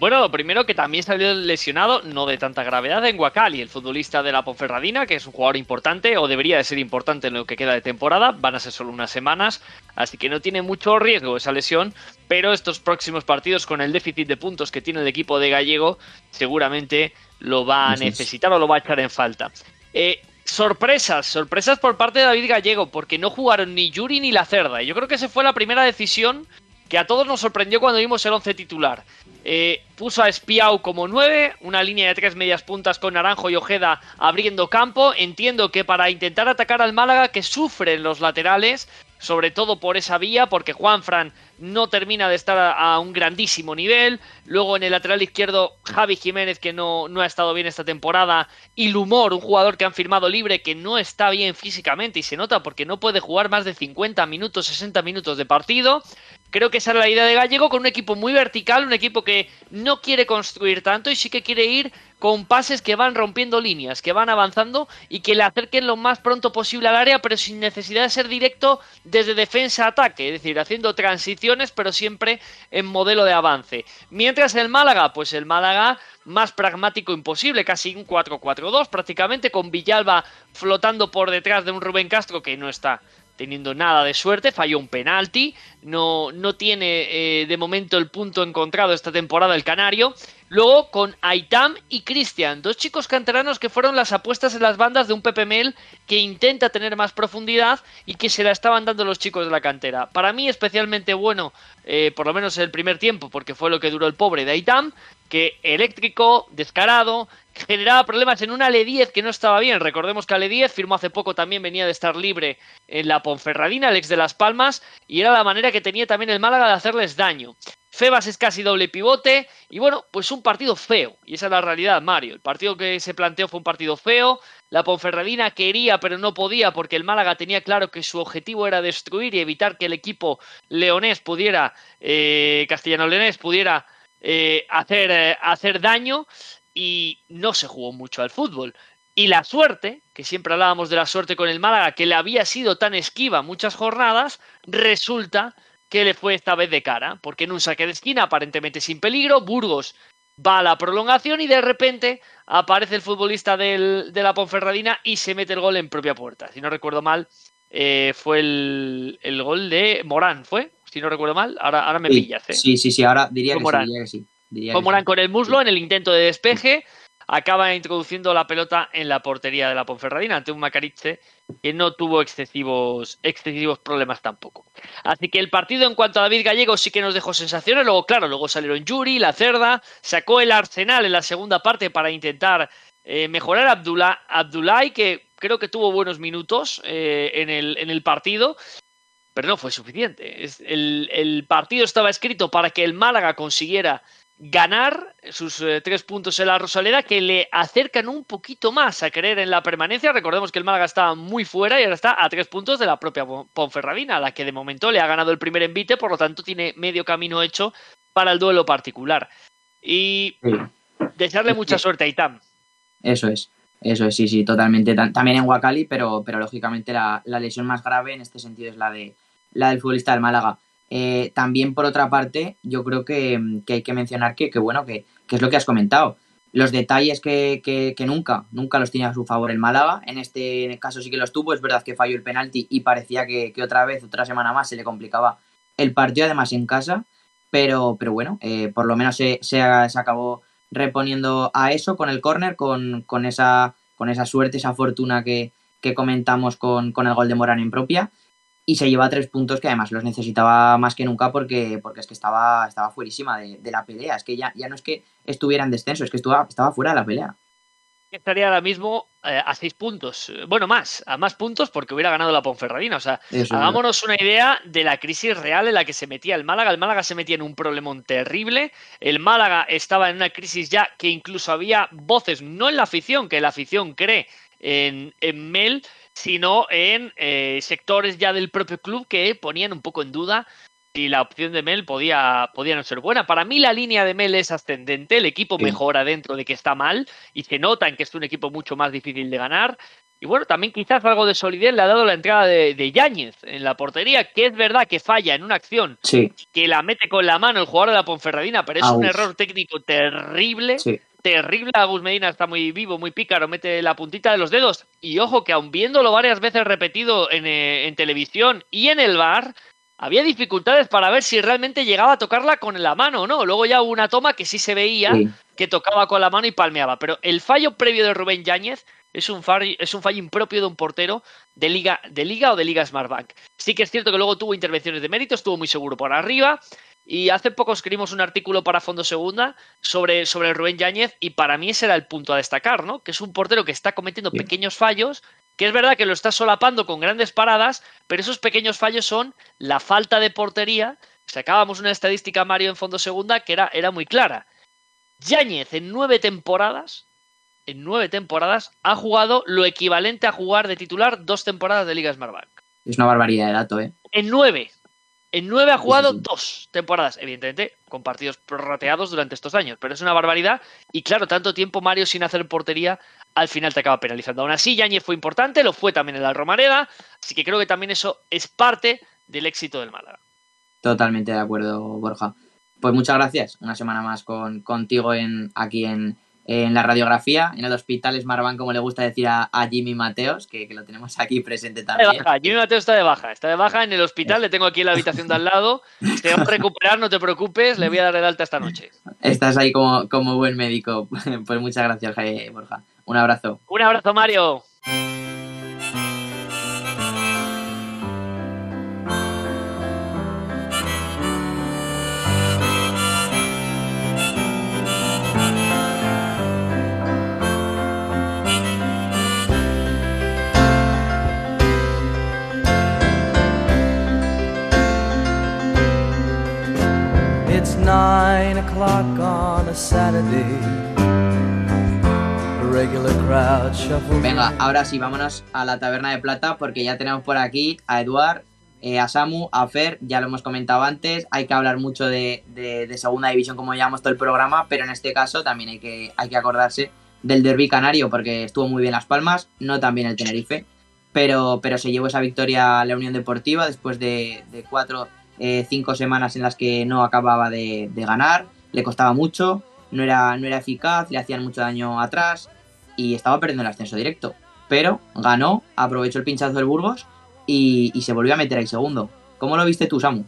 Bueno, lo primero que también salió lesionado, no de tanta gravedad, en Guacali, el futbolista de la Ponferradina, que es un jugador importante o debería de ser importante en lo que queda de temporada. Van a ser solo unas semanas, así que no tiene mucho riesgo esa lesión, pero estos próximos partidos con el déficit de puntos que tiene el equipo de Gallego, seguramente lo va a necesitar o lo va a echar en falta. Eh, sorpresas, sorpresas por parte de David Gallego, porque no jugaron ni Yuri ni la Cerda. Y yo creo que esa fue la primera decisión que a todos nos sorprendió cuando vimos el 11 titular. Eh, puso a Espiau como 9, una línea de tres medias puntas con Naranjo y Ojeda abriendo campo. Entiendo que para intentar atacar al Málaga, que sufre en los laterales, sobre todo por esa vía, porque Juanfran no termina de estar a, un grandísimo nivel. Luego en el lateral izquierdo, Javi Jiménez, que no, no ha estado bien esta temporada. Y Lumor, un jugador que han firmado libre, que no está bien físicamente y se nota porque no puede jugar más de 50 minutos, 60 minutos de partido. Creo que esa era la idea de Gallego, con un equipo muy vertical, un equipo que no quiere construir tanto y sí que quiere ir con pases que van rompiendo líneas, que van avanzando y que le acerquen lo más pronto posible al área, pero sin necesidad de ser directo desde defensa a ataque, es decir, haciendo transiciones, pero siempre en modelo de avance. Mientras el Málaga, pues el Málaga más pragmático imposible, casi un 4-4-2 prácticamente, con Villalba flotando por detrás de un Rubén Castro que no está teniendo nada de suerte, falló un penalti, no, no tiene eh, de momento el punto encontrado esta temporada el Canario. Luego con Aitam y Cristian, dos chicos canteranos que fueron las apuestas en las bandas de un Pepe Mel que intenta tener más profundidad y que se la estaban dando los chicos de la cantera. Para mí especialmente bueno, eh, por lo menos el primer tiempo, porque fue lo que duró el pobre de Aitam, que eléctrico, descarado, generaba problemas en una Ale10 que no estaba bien. Recordemos que Ale10 firmó hace poco también, venía de estar libre en la Ponferradina, el ex de Las Palmas, y era la manera que tenía también el Málaga de hacerles daño. Febas es casi doble pivote y bueno, pues un partido feo. Y esa es la realidad, Mario. El partido que se planteó fue un partido feo. La Ponferradina quería pero no podía porque el Málaga tenía claro que su objetivo era destruir y evitar que el equipo leonés pudiera, eh, castellano-leonés pudiera eh, hacer, eh, hacer daño y no se jugó mucho al fútbol. Y la suerte, que siempre hablábamos de la suerte con el Málaga, que le había sido tan esquiva muchas jornadas, resulta que le fue esta vez de cara, porque en un saque de esquina aparentemente sin peligro, Burgos va a la prolongación y de repente aparece el futbolista de la Ponferradina y se mete el gol en propia puerta. Si no recuerdo mal, eh, fue el, gol de Morán, ¿fue? Si no recuerdo mal, ahora, ahora me pillas. ¿eh? Sí, sí, sí, ahora diría que, sí, Morán con el muslo en el intento de despeje. acaba introduciendo la pelota en la portería de la Ponferradina ante un Macariche que no tuvo excesivos, excesivos problemas tampoco. Así que el partido en cuanto a David Gallego sí que nos dejó sensaciones, luego claro, luego salieron Yuri, La Cerda, sacó el Arsenal en la segunda parte para intentar eh, mejorar a Abdullah, Abdullah, que creo que tuvo buenos minutos eh, en, el, en el partido, pero no fue suficiente. El, el, partido estaba escrito para que el Málaga consiguiera ganar sus eh, tres puntos en la Rosaleda que le acercan un poquito más a creer en la permanencia. Recordemos que el Málaga estaba muy fuera y ahora está a tres puntos de la propia Ponferradina, a la que de momento le ha ganado el primer envite, por lo tanto tiene medio camino hecho para el duelo particular. Y desearle mucha suerte a Itam. Eso es. Eso es, sí, sí, totalmente. También en Huacali, pero, pero lógicamente la, la, lesión más grave en este sentido es la, de, la del futbolista del Málaga. Eh, también, por otra parte, yo creo que, que hay que mencionar que, que bueno, que, que, es lo que has comentado. Los detalles que, que, nunca, nunca los tenía a su favor el Málaga. En este caso sí que los tuvo. Es verdad que falló el penalti y parecía que, otra vez, otra semana más, se le complicaba el partido, además en casa. Pero, pero bueno, eh, por lo menos se, se, se acabó reponiendo a eso con el córner, con, con, esa, con esa suerte, esa fortuna que, que comentamos con, con, el gol de Morán en propia. Y se lleva tres puntos que además los necesitaba más que nunca porque, porque es que estaba, estaba fuerísima de, de la pelea. Es que ya, ya no es que estuviera en descenso, es que estaba, estaba fuera de la pelea estaría ahora mismo eh, a seis puntos. Bueno, más, a más puntos porque hubiera ganado la Ponferradina. O sea, Eso hagámonos una idea de la crisis real en la que se metía el Málaga. El Málaga se metía en un problemón terrible. El Málaga estaba en una crisis ya que incluso había voces, no en la afición, que la afición cree en, en Mel, sino en eh, sectores ya del propio club que ponían un poco en duda y la opción de Mel podía, podía no ser buena. Para mí la línea de Mel es ascendente, el equipo mejora dentro de que está mal y se nota en que es un equipo mucho más difícil de ganar. Y bueno, también quizás algo de solidez le ha dado la entrada de, de Yáñez en la portería, que es verdad que falla en una acción que la mete con la mano el jugador de la Ponferradina, pero es un error técnico terrible. Terrible, Agus Medina está muy vivo, muy pícaro, mete la puntita de los dedos. Y ojo que aun viéndolo varias veces repetido en, eh, en televisión y en el bar, había dificultades para ver si realmente llegaba a tocarla con la mano o no. Luego ya hubo una toma que sí se veía que tocaba con la mano y palmeaba. Pero el fallo previo de Rubén Yáñez es un, fallo, es un fallo impropio de un portero de liga, de liga o de liga Smartbank. Sí que es cierto que luego tuvo intervenciones de mérito, estuvo muy seguro por arriba. Y hace poco escribimos un artículo para Fondo Segunda sobre, sobre Rubén Yáñez y para mí ese era el punto a destacar, ¿no? Que es un portero que está cometiendo pequeños fallos que es verdad que lo está solapando con grandes paradas, pero esos pequeños fallos son la falta de portería. Sacábamos una estadística, Mario, en fondo segunda, que era, era muy clara. Yáñez en nueve temporadas, en nueve temporadas, ha jugado lo equivalente a jugar de titular dos temporadas de Liga Smartbank. Es una barbaridad de dato, ¿eh? En nueve. En nueve ha jugado dos temporadas, evidentemente, con partidos prorrateados durante estos años, pero es una barbaridad. Y claro, tanto tiempo Mario sin hacer portería al final te acaba penalizando. Aún así, Yañez fue importante, lo fue también en la Romareda, así que creo que también eso es parte del éxito del Málaga. Totalmente de acuerdo, Borja. Pues muchas gracias. Una semana más con, contigo en, aquí en, en la radiografía, en el hospital Smartbank, como le gusta decir a, a Jimmy Mateos, que, que, lo tenemos aquí presente también. Jimmy Mateos está de baja, está de baja en el hospital, le tengo aquí en la habitación de al lado. [LAUGHS] Te va a recuperar, no te preocupes, le voy a dar el alta esta noche. Estás ahí como, como buen médico. [LAUGHS] Pues muchas gracias, Borja. Un abrazo. Un abrazo, Mario. Nine o'clock on a Saturday. Venga, ahora sí, vámonos a la taberna de plata porque ya tenemos por aquí a Eduard, eh, a Samu, a Fer, ya lo hemos comentado antes, hay que hablar mucho de, segunda división como llamamos todo el programa, pero en este caso también hay que, hay que acordarse del derby canario porque estuvo muy bien Las Palmas, no tan bien el Tenerife, pero, pero se llevó esa victoria a la Unión Deportiva después de, cuatro, eh, cinco semanas en las que no acababa de, ganar, le costaba mucho, no era, no era eficaz, le hacían mucho daño atrás y estaba perdiendo el ascenso directo. Pero ganó, aprovechó el pinchazo del Burgos y, se volvió a meter ahí segundo. ¿Cómo lo viste tú, Samu?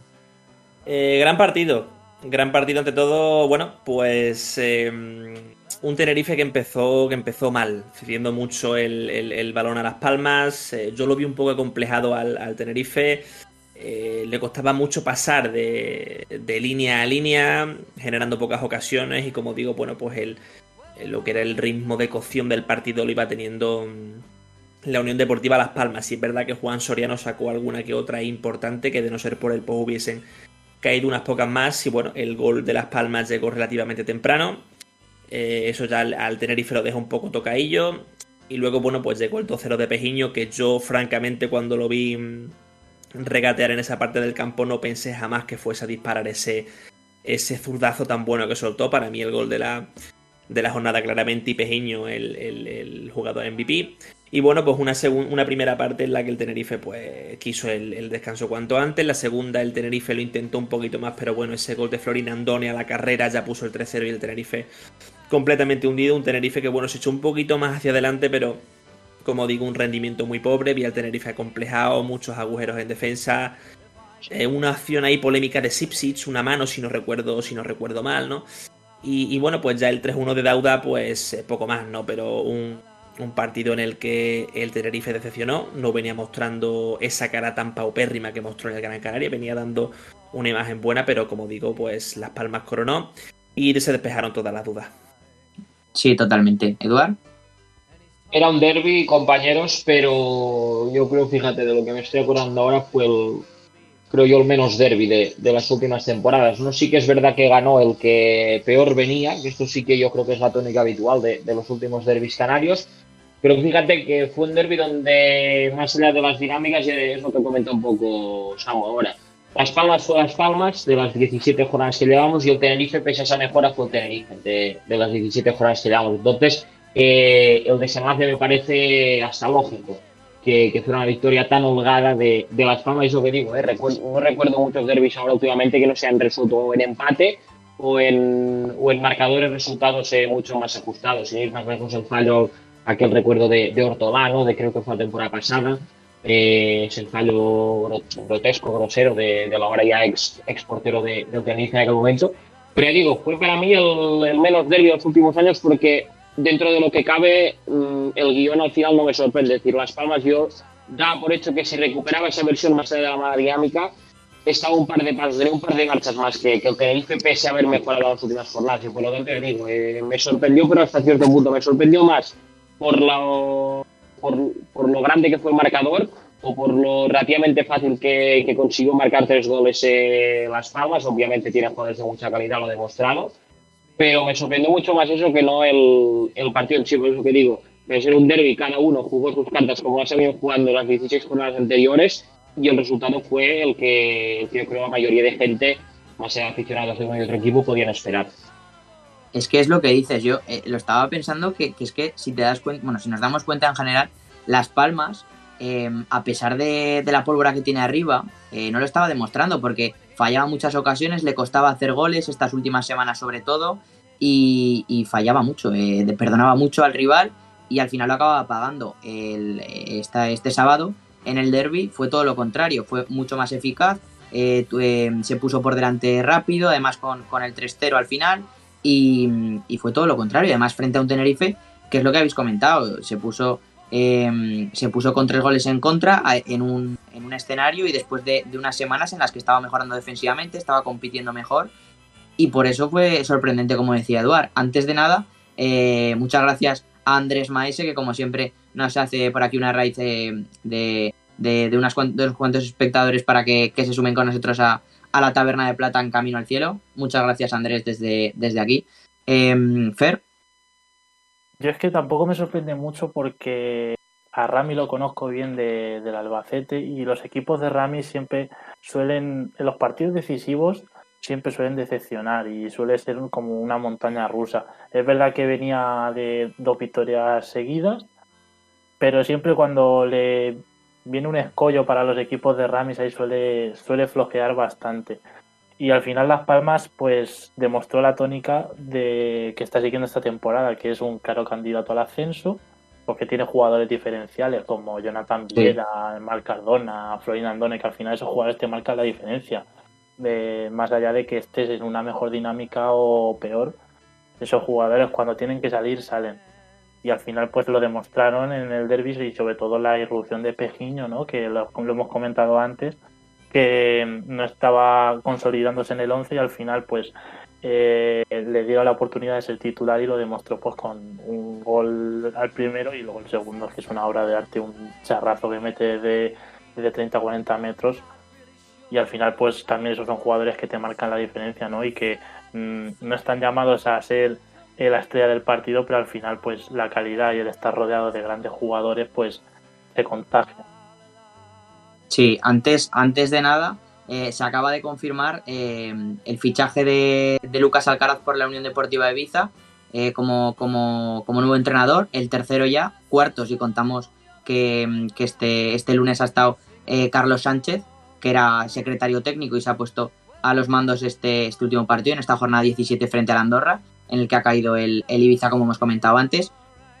Eh, gran partido. Gran partido ante todo. Bueno, pues em, un Tenerife que empezó, que empezó mal, cediendo mucho el, balón a las palmas. Eh, yo lo vi un poco acomplejado al, Tenerife. Eh, le costaba mucho pasar de, línea a línea, generando pocas ocasiones. Y como digo, bueno, pues el, lo que era el ritmo de cocción del partido lo iba teniendo mm, la Unión Deportiva Las Palmas. Y es verdad que Juan Soriano sacó alguna que otra importante, que de no ser por el POU hubiesen caído unas pocas más. Y bueno, el gol de Las Palmas llegó relativamente temprano eh, eso ya al, Tenerife lo deja un poco tocadillo. Y luego, bueno, pues llegó el 2-0 de Pejiño, que yo, francamente, cuando lo vi mm, regatear en esa parte del campo, no pensé jamás que fuese a disparar ese, ese zurdazo tan bueno que soltó. Para mí, el gol de la, de la jornada, claramente, y Pejiño, el, el, jugador MVP. Y bueno, pues una, una primera parte en la que el Tenerife pues quiso el, descanso cuanto antes. La segunda, el Tenerife lo intentó un poquito más, pero bueno, ese gol de Florin Andone a la carrera ya puso el 3-0 y el Tenerife completamente hundido. Un Tenerife que bueno, se echó un poquito más hacia adelante, pero como digo, un rendimiento muy pobre. Vi al Tenerife acomplejado, muchos agujeros en defensa. Eh, una acción ahí polémica de Sipsic, una mano, si no recuerdo, si no recuerdo mal, ¿no? Y, bueno, pues ya el 3-1 de Dauda, pues eh, poco más, ¿no? Pero un partido en el que el Tenerife decepcionó, no venía mostrando esa cara tan paupérrima que mostró en el Gran Canaria, venía dando una imagen buena, pero como digo, pues Las Palmas coronó y se despejaron todas las dudas. Sí, totalmente. Eduard. Era un derby, compañeros, pero yo creo, fíjate, de lo que me estoy acordando ahora fue el, creo yo, el menos derby de, las últimas temporadas. No sí que es verdad que ganó el que peor venía, que esto sí que yo creo que es la tónica habitual de, de los últimos derbis canarios, pero fíjate que fue un derby donde, más allá de las dinámicas, y es lo que comenta un poco Samu ahora. Las Palmas fue Las Palmas de las 17 jornadas que llevamos y el Tenerife, pese a esa mejora, fue el Tenerife de, de las 17 jornadas que llevamos. Entonces, eh, el desenlace me parece hasta lógico que, que fuera una victoria tan holgada de, de Las Palmas. Eso que digo, eh, no recuerdo muchos derbis ahora últimamente que no se han resuelto en empate o en, o en marcadores resultados eh, mucho más ajustados. Sin ir más lejos, el fallo aquel recuerdo de, de Ortolano, de creo que fue la temporada pasada, eh, ese fallo grotesco, grosero de, de la hora ya ex, ex portero de, de en aquel momento. Pero ya digo, fue para mí el, menos débil de los últimos años porque dentro de lo que cabe, mm, el guion al final no me sorprende. Es decir, Las Palmas yo daba por hecho que si recuperaba esa versión más allá de la mala dinámica, estaba un par de pasos, tenía un par de marchas más que, que el Tenerife pese a haber mejorado las últimas jornadas. Y por lo tanto, digo, eh, me sorprendió, pero hasta cierto punto me sorprendió más por lo, por, lo grande que fue el marcador o por lo relativamente fácil que, consiguió marcar tres goles eh, Las Palmas. Obviamente tiene jugadores de mucha calidad, lo demostrado. Pero me sorprendió mucho más eso que no el, el partido en sí, por eso que digo. Debe ser un derby, cada uno jugó sus cartas como ha venido jugando las 16 jornadas anteriores y el resultado fue el que, yo creo la mayoría de gente, más aficionados de uno y otro equipo, podían esperar. Es que es lo que dices, yo eh, lo estaba pensando que, es que si te das cuenta, bueno, si nos damos cuenta en general, Las Palmas, em, a pesar de, la pólvora que tiene arriba, eh, no lo estaba demostrando porque fallaba muchas ocasiones, le costaba hacer goles estas últimas semanas sobre todo y, fallaba mucho, eh, perdonaba mucho al rival y al final lo acababa pagando. El, este sábado en el derby fue todo lo contrario, fue mucho más eficaz, se puso por delante rápido, además con, con el 3-0 al final y, fue todo lo contrario. Además, frente a un Tenerife, que es lo que habéis comentado, se puso, em, se puso con tres goles en contra en un, en un escenario y después de, unas semanas en las que estaba mejorando defensivamente, estaba compitiendo mejor. Y por eso fue sorprendente, como decía Eduard. Antes de nada, eh, muchas gracias a Andrés Maese, que como siempre nos hace por aquí una raíz de, de, de, unos cuantos espectadores para que se sumen con nosotros a, a la Taberna de Plata en Camino al Cielo. Muchas gracias, Andrés, desde, desde aquí. Em, Fer. Yo es que tampoco me sorprende mucho porque a Rami lo conozco bien de, del Albacete y los equipos de Rami siempre suelen, en los partidos decisivos, siempre suelen decepcionar y suele ser como una montaña rusa. Es verdad que venía de dos victorias seguidas, pero siempre cuando le viene un escollo para los equipos de Ramis, ahí suele, suele flojear bastante. Y al final Las Palmas pues demostró la tónica de que está siguiendo esta temporada, que es un claro candidato al ascenso, porque tiene jugadores diferenciales como Jonathan Villera, Mal Cardona, Florin Andone, que al final esos jugadores te marcan la diferencia. más allá de que estés en una mejor dinámica o peor, esos jugadores cuando tienen que salir salen. Y al final pues lo demostraron en el derby y sobre todo la irrupción de Pejiño, ¿no? que lo, hemos comentado antes, que no estaba consolidándose en el 11 y al final pues eh, le dio la oportunidad de ser titular y lo demostró pues con un gol al primero y luego el segundo que es una obra de arte, un charrazo que mete de, de 30 a 40 metros y al final pues también esos son jugadores que te marcan la diferencia ¿no? y que mm, no están llamados a ser la estrella del partido, pero al final pues la calidad y el estar rodeado de grandes jugadores pues se contagia. Sí, antes, antes de nada eh, se acaba de confirmar eh, el fichaje de, Lucas Alcaraz por la Unión Deportiva de Ibiza como, como, como, nuevo entrenador, el tercero ya, cuarto si contamos que, que este, este lunes ha estado Carlos Sánchez, que era secretario técnico y se ha puesto a los mandos este, este último partido en esta jornada 17 frente a la Andorra en el que ha caído el, Ibiza, como hemos comentado antes.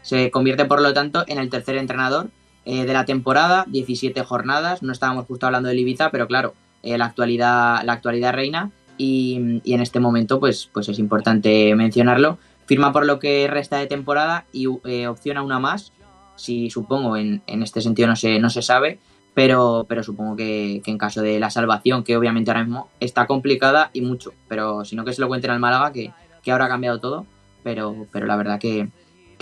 Se convierte, por lo tanto, en el tercer entrenador eh, de la temporada, 17 jornadas. No estábamos justo hablando del Ibiza, pero claro, eh, la, actualidad, la actualidad reina y, en este momento pues, pues es importante mencionarlo. Firma por lo que resta de temporada y eh, opciona una más. Si supongo, en, este sentido no se, no se sabe, pero, pero supongo que, en caso de la salvación, que obviamente ahora mismo está complicada y mucho, pero si no que se lo cuenten al Málaga, que, que ahora ha cambiado todo, pero, pero la verdad que,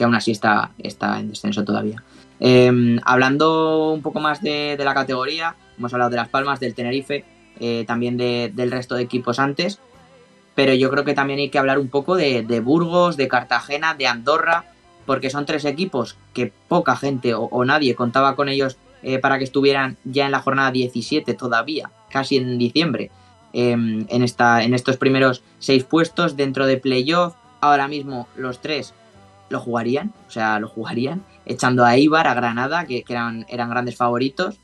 aún así está, está en descenso todavía. Em, hablando un poco más de, la categoría, hemos hablado de Las Palmas, del Tenerife, eh, también del resto de equipos antes, pero yo creo que también hay que hablar un poco de, Burgos, de Cartagena, de Andorra, porque son tres equipos que poca gente o, nadie contaba con ellos eh, para que estuvieran ya en la jornada 17 todavía, casi en diciembre. Em, en, esta, en estos primeros seis puestos dentro de playoff. Ahora mismo los tres lo jugarían, o sea, lo jugarían, echando a Ibar, a Granada, que, eran, eran grandes favoritos.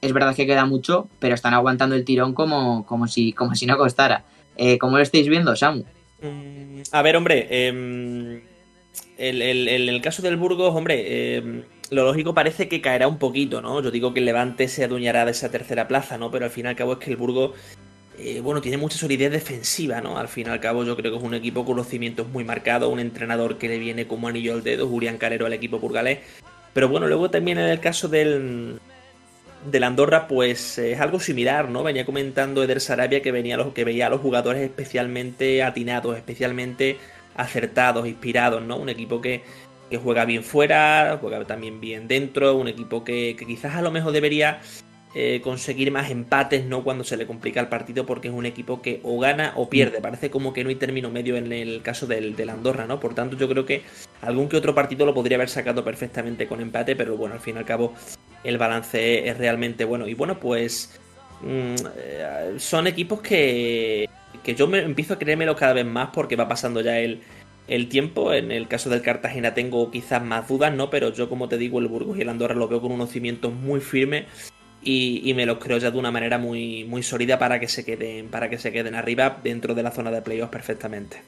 Es verdad que queda mucho, pero están aguantando el tirón como, como, si, como si no costara. Eh, ¿Cómo lo estáis viendo, Samu? Mm, a ver, hombre, en em, el, caso del Burgos, hombre, em, lo lógico parece que caerá un poquito, ¿no? Yo digo que el Levante se adueñará de esa tercera plaza, ¿no? Pero al fin y al cabo es que el Burgos eh, bueno, tiene mucha solidez defensiva, ¿no? Al fin y al cabo yo creo que es un equipo con los cimientos muy marcados, un entrenador que le viene como anillo al dedo, Julián Carero al equipo burgalés. Pero bueno, luego también en el caso del, del Andorra, pues es algo similar, ¿no? Venía comentando Eder Sarabia que, venía los, que veía a los jugadores especialmente atinados, especialmente acertados, inspirados, ¿no? Un equipo que, juega bien fuera, juega también bien dentro, un equipo que, que quizás a lo mejor debería eh, conseguir más empates, ¿no? Cuando se le complica el partido, porque es un equipo que o gana o pierde. Parece como que no hay término medio en el caso del, Andorra, ¿no? Por tanto, yo creo que algún que otro partido lo podría haber sacado perfectamente con empate, pero bueno, al fin y al cabo el balance es realmente bueno. Y bueno, pues mm, eh, son equipos que, que yo me empiezo a creérmelo cada vez más porque va pasando ya el, el tiempo. En el caso del Cartagena tengo quizás más dudas, ¿no? Pero yo, como te digo, el Burgos y el Andorra lo veo con unos cimientos muy firmes y, me los creo ya de una manera muy, muy sólida para que se queden, para que se queden arriba dentro de la zona de playoffs perfectamente.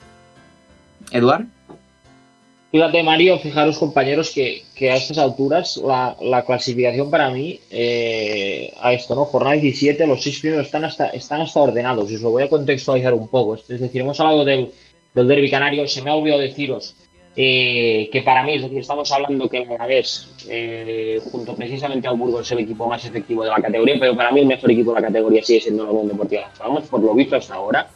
Eduard. Fíjate, Mario, fijaros, compañeros, que, a estas alturas la, clasificación para mí, eh, a esto, ¿no? Jornada 17, los seis primeros están hasta, están hasta ordenados, y os lo voy a contextualizar un poco. Es decir, hemos hablado del, del derby canario, se me ha olvidado deciros eh, que para mí, es decir, estamos hablando que el eh, junto precisamente al Burgos, es el equipo más efectivo de la categoría, pero para mí el mejor equipo de la categoría sigue siendo la Unión Deportiva Las Palmas, por lo visto hasta ahora.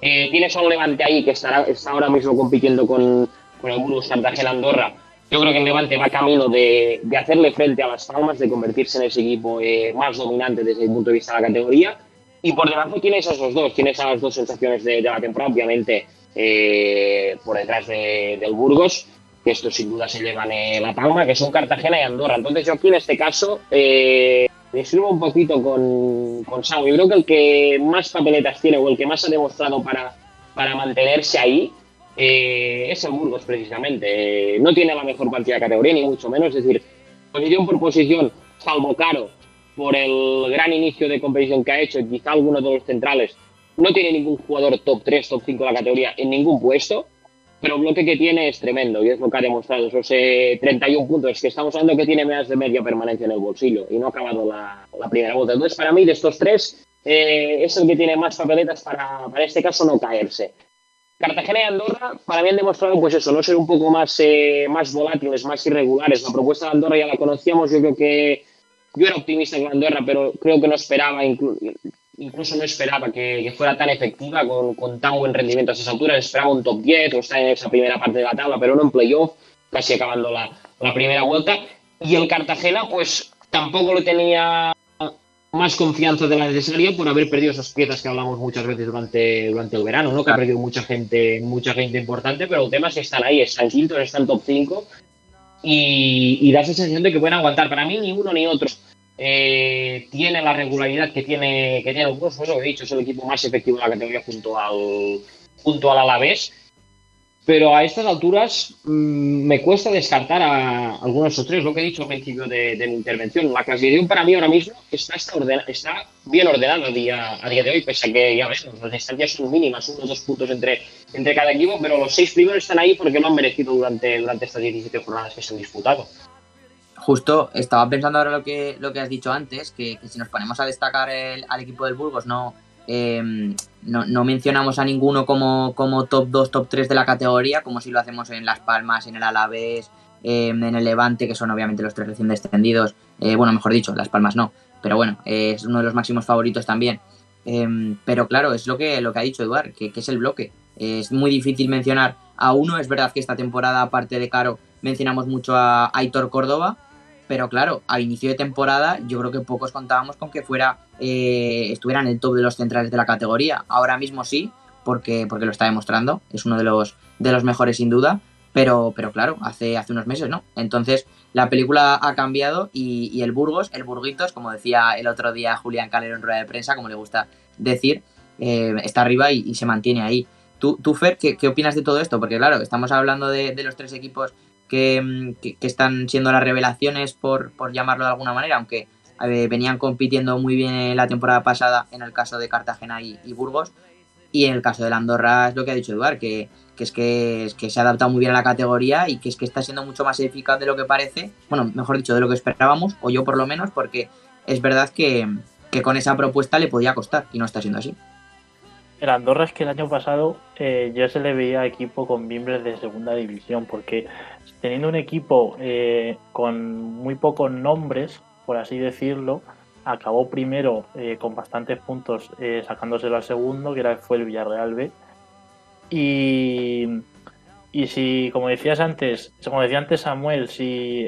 Eh, tienes a un Levante ahí que estará, está ahora mismo compitiendo con, con el Burgos Cartagena Andorra. Yo creo que el Levante va camino de, de hacerle frente a Las Palmas, de convertirse en ese equipo eh, más dominante desde el punto de vista de la categoría. Y por delante tienes a esos dos, tienes a las dos sensaciones de, de la temporada, obviamente eh, por detrás del Burgos, que esto sin duda se llevan eh, la palma, que son Cartagena y Andorra. Entonces yo aquí en este caso eh, me sirvo un poquito con, con Samu. Yo creo que el que más papeletas tiene o el que más ha demostrado para, para mantenerse ahí es el Burgos precisamente. no tiene la mejor partida de categoría, ni mucho menos. Es decir, posición por posición, salvo Caro, por el gran inicio de competición que ha hecho, quizá alguno de los centrales no tiene ningún jugador top 3, top 5 de la categoría en ningún puesto, pero el bloque que tiene es tremendo y es lo que ha demostrado. Esos 31 puntos, es que estamos hablando que tiene más de media permanencia en el bolsillo y no ha acabado la, primera vuelta. Entonces, para mí, de estos tres, eh, es el que tiene más papeletas para, para este caso no caerse. Cartagena y Andorra para mí han demostrado pues eso, no ser un poco más, eh, más volátiles, más irregulares. La propuesta de Andorra ya la conocíamos, yo creo que yo era optimista con Andorra, pero creo que no esperaba, incluso no esperaba que, fuera tan efectiva con, con, tan buen rendimiento a esas alturas. Esperaba un top 10 o estar en esa primera parte de la tabla, pero no en playoff, casi acabando la, la primera vuelta. Y el Cartagena, pues tampoco lo tenía más confianza de la necesaria por haber perdido esas piezas que hablamos muchas veces durante, durante el verano, ¿no? Que ha perdido mucha gente, mucha gente importante, pero el tema es que están ahí, están quintos, están top 5 y, y da esa sensación de que pueden aguantar. Para mí ni uno ni otro eh, tiene la regularidad que tiene, que tiene el Burgos, eso he dicho, es el equipo más efectivo de la categoría junto al, junto al Alavés pero a estas alturas mm, me cuesta descartar a algunos otros tres, lo que he dicho al principio de, mi intervención. La clasificación para mí ahora mismo está, está, bien ordenada a día, a día de hoy, pese a que ya ves, las distancias son mínimas, uno o dos puntos entre, entre cada equipo, pero los seis primeros están ahí porque lo han merecido durante, durante estas 17 jornadas que se han disputado. Justo, estaba pensando ahora lo que, lo que has dicho antes, que, si nos ponemos a destacar al equipo del Burgos, no, Em, no, mencionamos a ninguno como, como top 2, top 3 de la categoría, como si lo hacemos en Las Palmas, en el Alavés, em, en el Levante, que son obviamente los tres recién descendidos. Eh, bueno, mejor dicho, Las Palmas no, pero bueno, es uno de los máximos favoritos también. Em, pero claro, es lo que, lo que ha dicho Eduard, que, que, es el bloque. Es muy difícil mencionar a uno. Es verdad que esta temporada, aparte de Caro, mencionamos mucho a Aitor Córdoba, pero claro, a inicio de temporada yo creo que pocos contábamos con que fuera eh, estuviera en el top de los centrales de la categoría. Ahora mismo sí, porque, porque lo está demostrando, es uno de los, de los mejores sin duda, pero, pero claro, hace, hace unos meses no. Entonces la película ha cambiado y, el Burgos, el Burguitos, como decía el otro día Julián Calero en rueda de prensa, como le gusta decir, eh, está arriba y, se mantiene ahí. Tú, tú Fer, ¿qué, ¿qué, opinas de todo esto? Porque claro, estamos hablando de, de los tres equipos Mm, que, están siendo las revelaciones, por, llamarlo de alguna manera, aunque venían compitiendo muy bien la temporada pasada en el caso de Cartagena y, Burgos. Y en el caso de Andorra es lo que ha dicho Eduard, que, que, es que se ha adaptado muy bien a la categoría y que es que está siendo mucho más eficaz de lo que parece, bueno, mejor dicho, de lo que esperábamos, o yo por lo menos, porque es verdad que, que con esa propuesta le podía costar y no está siendo así. El Andorra es que el año pasado eh, yo se le veía equipo con miembros de segunda división, porque teniendo un equipo eh, con muy pocos nombres, por así decirlo, acabó primero eh, con bastantes puntos sacándoselo al segundo, que era, fue el Villarreal B. Y, y si, como decías antes, como decía antes Samuel, si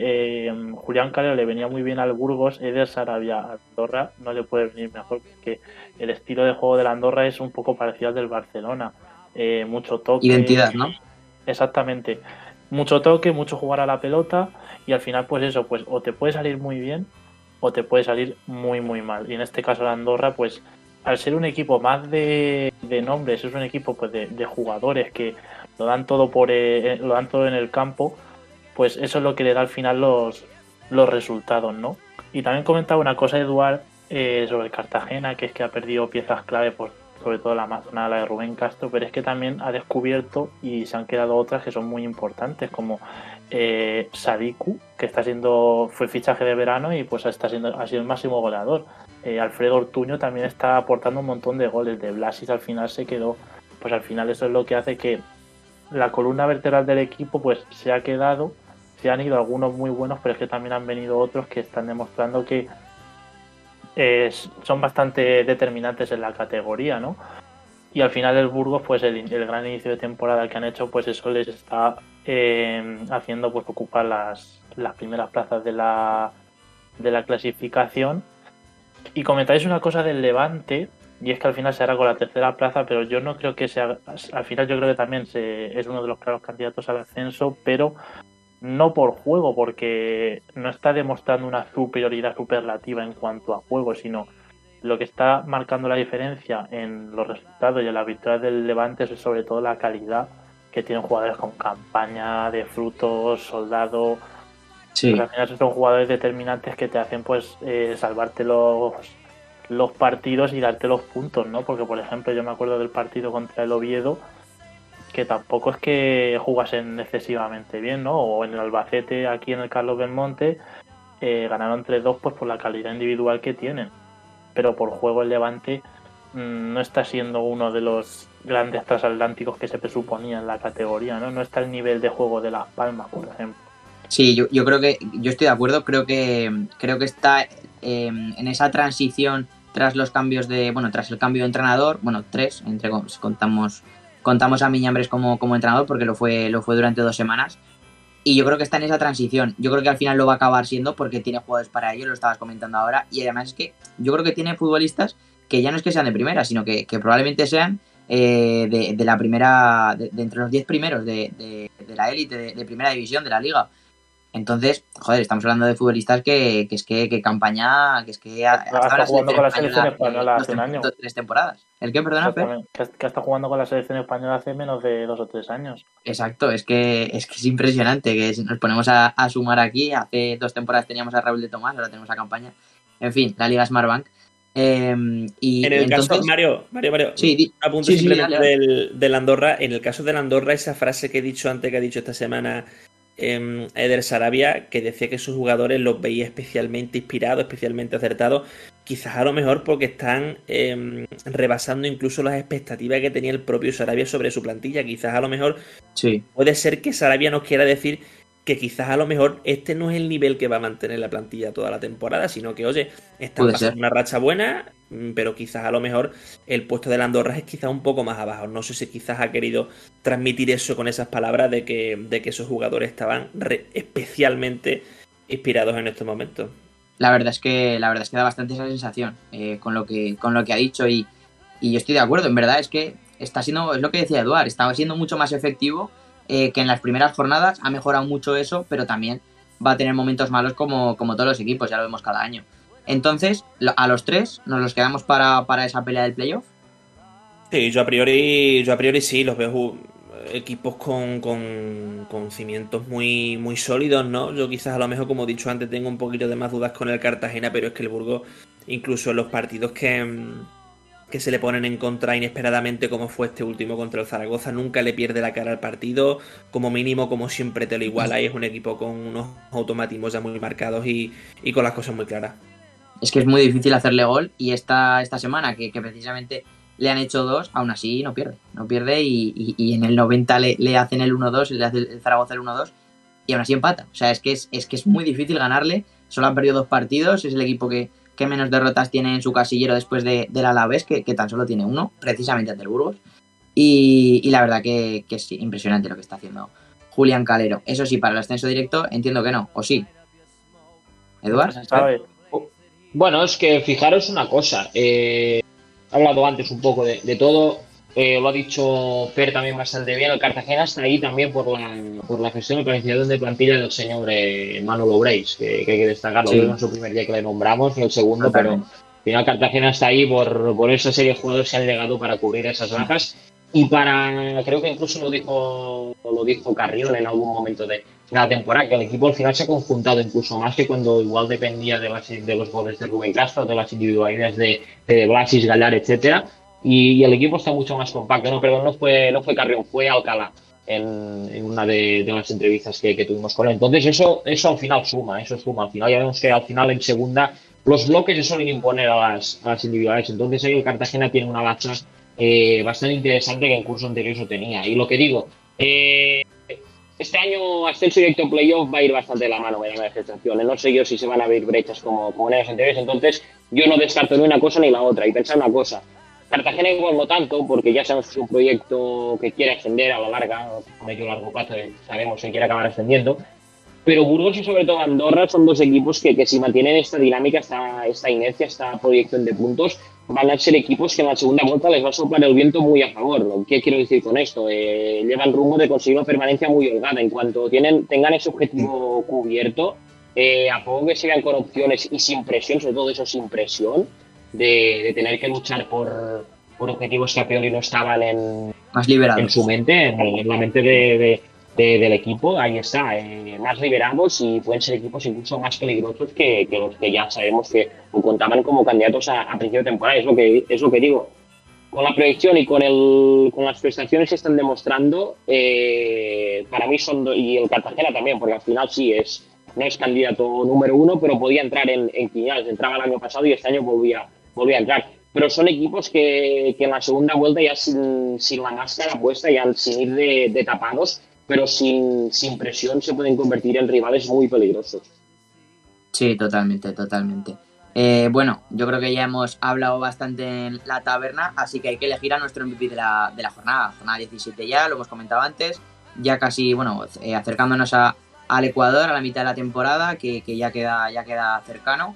Julián Calero le venía muy bien al Burgos, Eder Sarabia a Andorra no le puede venir mejor, porque el estilo de juego de la Andorra es un poco parecido al del Barcelona. Eh, mucho toque. Identidad, ¿no? Exactamente. Mucho toque, mucho jugar a la pelota y al final, pues eso, pues o te puede salir muy bien o te puede salir muy, muy mal. Y en este caso, la Andorra, pues al ser un equipo más de, nombres, es un equipo pues de, jugadores que lo dan todo por eh, lo dan todo en el campo, pues eso es lo que le da al final los, los resultados, ¿no? Y también comentaba una cosa, Eduard, eh, sobre Cartagena, que es que ha perdido piezas clave, por, sobre todo la Amazona, la de Rubén Castro, pero es que también ha descubierto y se han quedado otras que son muy importantes, como eh, Sadiku, que está siendo, fue fichaje de verano y pues está siendo, ha sido el máximo goleador. Eh, Alfredo Ortuño también está aportando un montón de goles. De Blasis al final se quedó. Pues al final eso es lo que hace que la columna vertebral del equipo pues se ha quedado. Se han ido algunos muy buenos, pero es que también han venido otros que están demostrando que son bastante determinantes en la categoría, ¿no? Y al final el Burgos, pues el, gran inicio de temporada que han hecho, pues eso les está eh, haciendo pues ocupar las, las primeras plazas de la, de la clasificación. Y comentáis una cosa del Levante, y es que al final se hará con la tercera plaza, pero yo no creo que sea, al final yo creo que también se, es uno de los claros candidatos al ascenso, pero no por juego, porque no está demostrando una superioridad superlativa en cuanto a juego, sino lo que está marcando la diferencia en los resultados y en la victoria del Levante es sobre todo la calidad que tienen jugadores con campaña de frutos, soldado. Sí. Pues al final son jugadores determinantes que te hacen pues eh, salvarte los, los partidos y darte los puntos, ¿no? Porque por ejemplo yo me acuerdo del partido contra el Oviedo que tampoco es que jugasen excesivamente bien, ¿no? O en el Albacete, aquí en el Carlos Belmonte, eh, ganaron 3-2 pues por la calidad individual que tienen. Pero por juego el Levante mm, no está siendo uno de los grandes transatlánticos que se presuponía en la categoría, ¿no? No está el nivel de juego de Las Palmas, por ejemplo. Sí, yo, yo creo que, yo estoy de acuerdo, creo que, creo que está eh, en esa transición tras los cambios de, bueno, tras el cambio de entrenador, bueno, tres, entre contamos, contamos a Miñambres como, como entrenador porque lo fue, lo fue durante dos semanas. Y yo creo que está en esa transición. Yo creo que al final lo va a acabar siendo porque tiene jugadores para ello, lo estabas comentando ahora. Y además es que yo creo que tiene futbolistas que ya no es que sean de primera, sino que, probablemente sean eh, de, de, la primera, de, de entre los diez primeros de, de la élite, de, primera división de la liga. Entonces, joder, estamos hablando de futbolistas que, que es que, que campaña, que es que ha, estado jugando con la selección española hace un año. Tres temporadas. ¿El qué, perdona, Que, que ha estado jugando con la selección española hace menos de dos o tres años. Exacto, es que es, que es impresionante que si nos ponemos a, a, sumar aquí. Hace dos temporadas teníamos a Raúl de Tomás, ahora tenemos a campaña. En fin, la Liga Smartbank. Eh, y en el entonces, caso, Mario, Mario, Mario, sí, di, apunto sí, simplemente sí, dale, dale. del, del Andorra. En el caso del Andorra, esa frase que he dicho antes, que ha dicho esta semana eh, Eder Sarabia, que decía que sus jugadores los veía especialmente inspirados, especialmente acertados, quizás a lo mejor porque están eh, rebasando incluso las expectativas que tenía el propio Sarabia sobre su plantilla. Quizás a lo mejor sí. puede ser que Sarabia nos quiera decir que quizás a lo mejor este no es el nivel que va a mantener la plantilla toda la temporada, sino que, oye, están Puede pasando ser. una racha buena, mm, pero quizás a lo mejor el puesto de la Andorra es quizás un poco más abajo. No sé si quizás ha querido transmitir eso con esas palabras de que, de que esos jugadores estaban re- especialmente inspirados en estos momentos. La verdad es que la verdad es que da bastante esa sensación eh, con lo que con lo que ha dicho y, y yo estoy de acuerdo. En verdad es que está siendo es lo que decía Eduard, estaba siendo mucho más efectivo eh, que en las primeras jornadas. Ha mejorado mucho eso, pero también va a tener momentos malos como, como todos los equipos, ya lo vemos cada año. Entonces, a los tres nos los quedamos para, para esa pelea del playoff. Sí, yo a priori, yo a priori sí, los veo equipos con, con, cimientos muy, muy sólidos, ¿no? Yo quizás a lo mejor, como he dicho antes, tengo un poquito de más dudas con el Cartagena, pero es que el Burgos, incluso en los partidos que, que se le ponen en contra inesperadamente, como fue este último contra el Zaragoza, nunca le pierde la cara al partido, como mínimo, como siempre te lo iguala, y es un equipo con unos automatismos ya muy marcados y, y con las cosas muy claras. Es que es muy difícil hacerle gol y esta, esta semana que, precisamente le han hecho dos, aún así no pierde. No pierde y, y- y en el 90 le, le hacen el 1-2, le hace el Zaragoza el 1-2 y aún así empata. O sea, es que es, es que es muy difícil ganarle. Solo han perdido dos partidos, es el equipo que, que menos derrotas tiene en su casillero después de, del Alavés, que, que tan solo tiene uno, precisamente ante el Burgos. Y, y la verdad que, que es impresionante lo que está haciendo Julián Calero. Eso sí, para el ascenso directo entiendo que no, o sí. Eduard, Se sabe. Bueno, es que fijaros una cosa. eh, he hablado antes un poco de, de todo. Eh, lo ha dicho Fer también bastante bien. El Cartagena está ahí también por la, por la gestión y planificación de plantilla del señor eh, Manolo Breis, que, que hay que destacarlo. Sí. No es el primer día que le nombramos, ni el segundo, pero al final Cartagena está ahí por, por esa serie de jugadores que han llegado para cubrir esas bajas. Y para, creo que incluso lo dijo, lo dijo Carrión en algún momento de la temporada, que el equipo al final se ha conjuntado incluso más que cuando igual dependía de, las- de los goles de Rubén Castro, de las individualidades de, de Blasis, Gallar, etcétera. Y, y el equipo está mucho más compacto. No, perdón, no fue, no fue Carrión, fue Alcalá en, en una de, de las entrevistas que, que tuvimos con él. Entonces eso, eso al final suma, eso suma. Al final ya vemos que al final en segunda los bloques se suelen imponer a las, a las individualidades. Entonces ahí el Cartagena tiene una baza eh, bastante interesante que en curso anterior no tenía. Y lo que digo, eh, este año ascenso directo playoff va a ir bastante de la mano, me da la sensación. No sé yo si se van a abrir brechas como, como en años anteriores, entonces yo no descarto ni una cosa ni la otra. Y pensar una cosa, Cartagena igual no tanto, porque ya sabemos que es un proyecto que quiere ascender a la larga, a medio largo plazo eh, sabemos que quiere acabar ascendiendo. Pero Burgos y sobre todo Andorra son dos equipos que, que si mantienen esta dinámica, esta, esta inercia, esta proyección de puntos, van a ser equipos que en la segunda vuelta les va a soplar el viento muy a favor. ¿Qué quiero decir con esto? Eh, llevan rumbo de conseguir una permanencia muy holgada. En cuanto tienen, tengan ese objetivo cubierto, eh, a poco que se vean con opciones y sin presión, sobre todo eso sin presión, de, de tener que luchar por, por objetivos que a priori no estaban en, más liberados. en su mente, en, en la mente de, de- de- del equipo, ahí está, eh, más liberados y pueden ser equipos incluso más peligrosos que, que los que ya sabemos que contaban como candidatos a, a principio de temporada. Es lo que, es lo que digo. Con la proyección y con, el, con las prestaciones que están demostrando, eh, para mí son, do- y el Cartagena también, porque al final sí es, no es candidato número uno, pero podía entrar en, en quiniales. Entraba el año pasado y este año volvía, entrar. pero son equipos que, que en la segunda vuelta ya sin, sin la máscara puesta, ya sin ir de, de tapados, pero sin, sin presión se pueden convertir en rivales muy peligrosos. Sí, totalmente, totalmente. Eh, bueno, yo creo que ya hemos hablado bastante en la taberna, así que hay que elegir a nuestro MVP de la, de la jornada, jornada 17 ya, lo hemos comentado antes, ya casi, bueno, eh, acercándonos a, al Ecuador a la mitad de la temporada, que, que, ya, queda, ya queda cercano.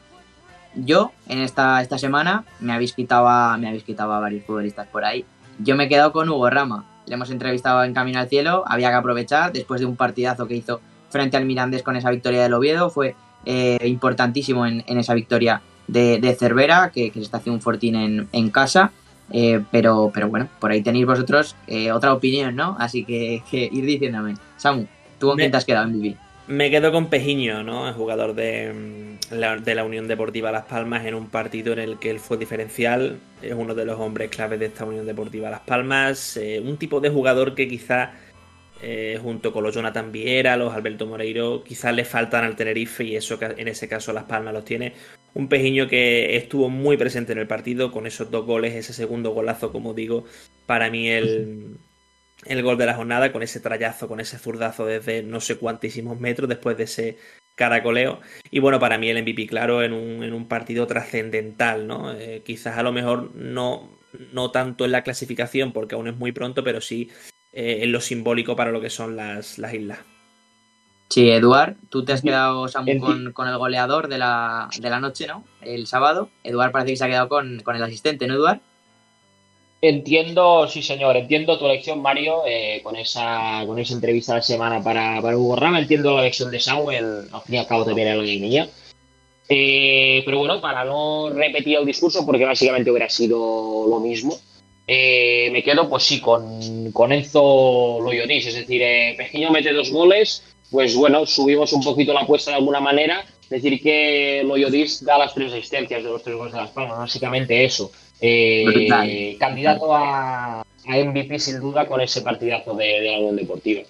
Yo, en esta, esta semana, me habéis, quitado a, me habéis quitado a varios futbolistas por ahí. Yo me he quedado con Hugo Rama, le hemos entrevistado en Camino al Cielo, había que aprovechar, después de un partidazo que hizo frente al Mirandés con esa victoria del Oviedo, fue eh, importantísimo en, en, esa victoria de, de Cervera, que, que, se está haciendo un fortín en, en casa. Eh, pero, pero bueno, por ahí tenéis vosotros eh, otra opinión, ¿no? Así que, que, ir diciéndome. Samu, ¿tú con me, quién te has quedado en Vivi? Me quedo con Pejiño, ¿no? El jugador de la, de la Unión Deportiva Las Palmas en un partido en el que él fue diferencial. Es uno de los hombres claves de esta Unión Deportiva Las Palmas. Eh, un tipo de jugador que quizá eh, junto con los Jonathan Viera, los Alberto Moreiro, quizás le faltan al Tenerife y eso en ese caso Las Palmas los tiene. Un Pejiño que estuvo muy presente en el partido con esos dos goles, ese segundo golazo, como digo, para mí el, el gol de la jornada, con ese trayazo, con ese zurdazo desde no sé cuantísimos metros después de ese caracoleo. Y bueno, para mí el MVP, claro, en un, en un partido trascendental, ¿no? Eh, quizás a lo mejor no, no tanto en la clasificación, porque aún es muy pronto, pero sí eh, en lo simbólico para lo que son las, las islas. Sí, Eduard, tú te has quedado Samu, con, con, el goleador de la, de la, noche, ¿no? El sábado. Eduard parece que se ha quedado con, con el asistente, ¿no, Eduard? Entiendo, sí señor, entiendo tu elección, Mario, eh, con esa con esa entrevista de la semana para, para Hugo Rama, entiendo la elección de Samuel, al fin y al cabo también era la guinea. Eh, pero bueno, para no repetir el discurso, porque básicamente hubiera sido lo mismo, eh, me quedo pues sí con, con Enzo Loyotis, es decir, eh, Pejiño mete dos goles, pues bueno, subimos un poquito la apuesta de alguna manera, decir que Loyotis da las tres asistencias de los tres goles de las palmas, básicamente eso. Eh, candidato a, a, MVP sin duda con ese partidazo de, de la Unión Deportiva.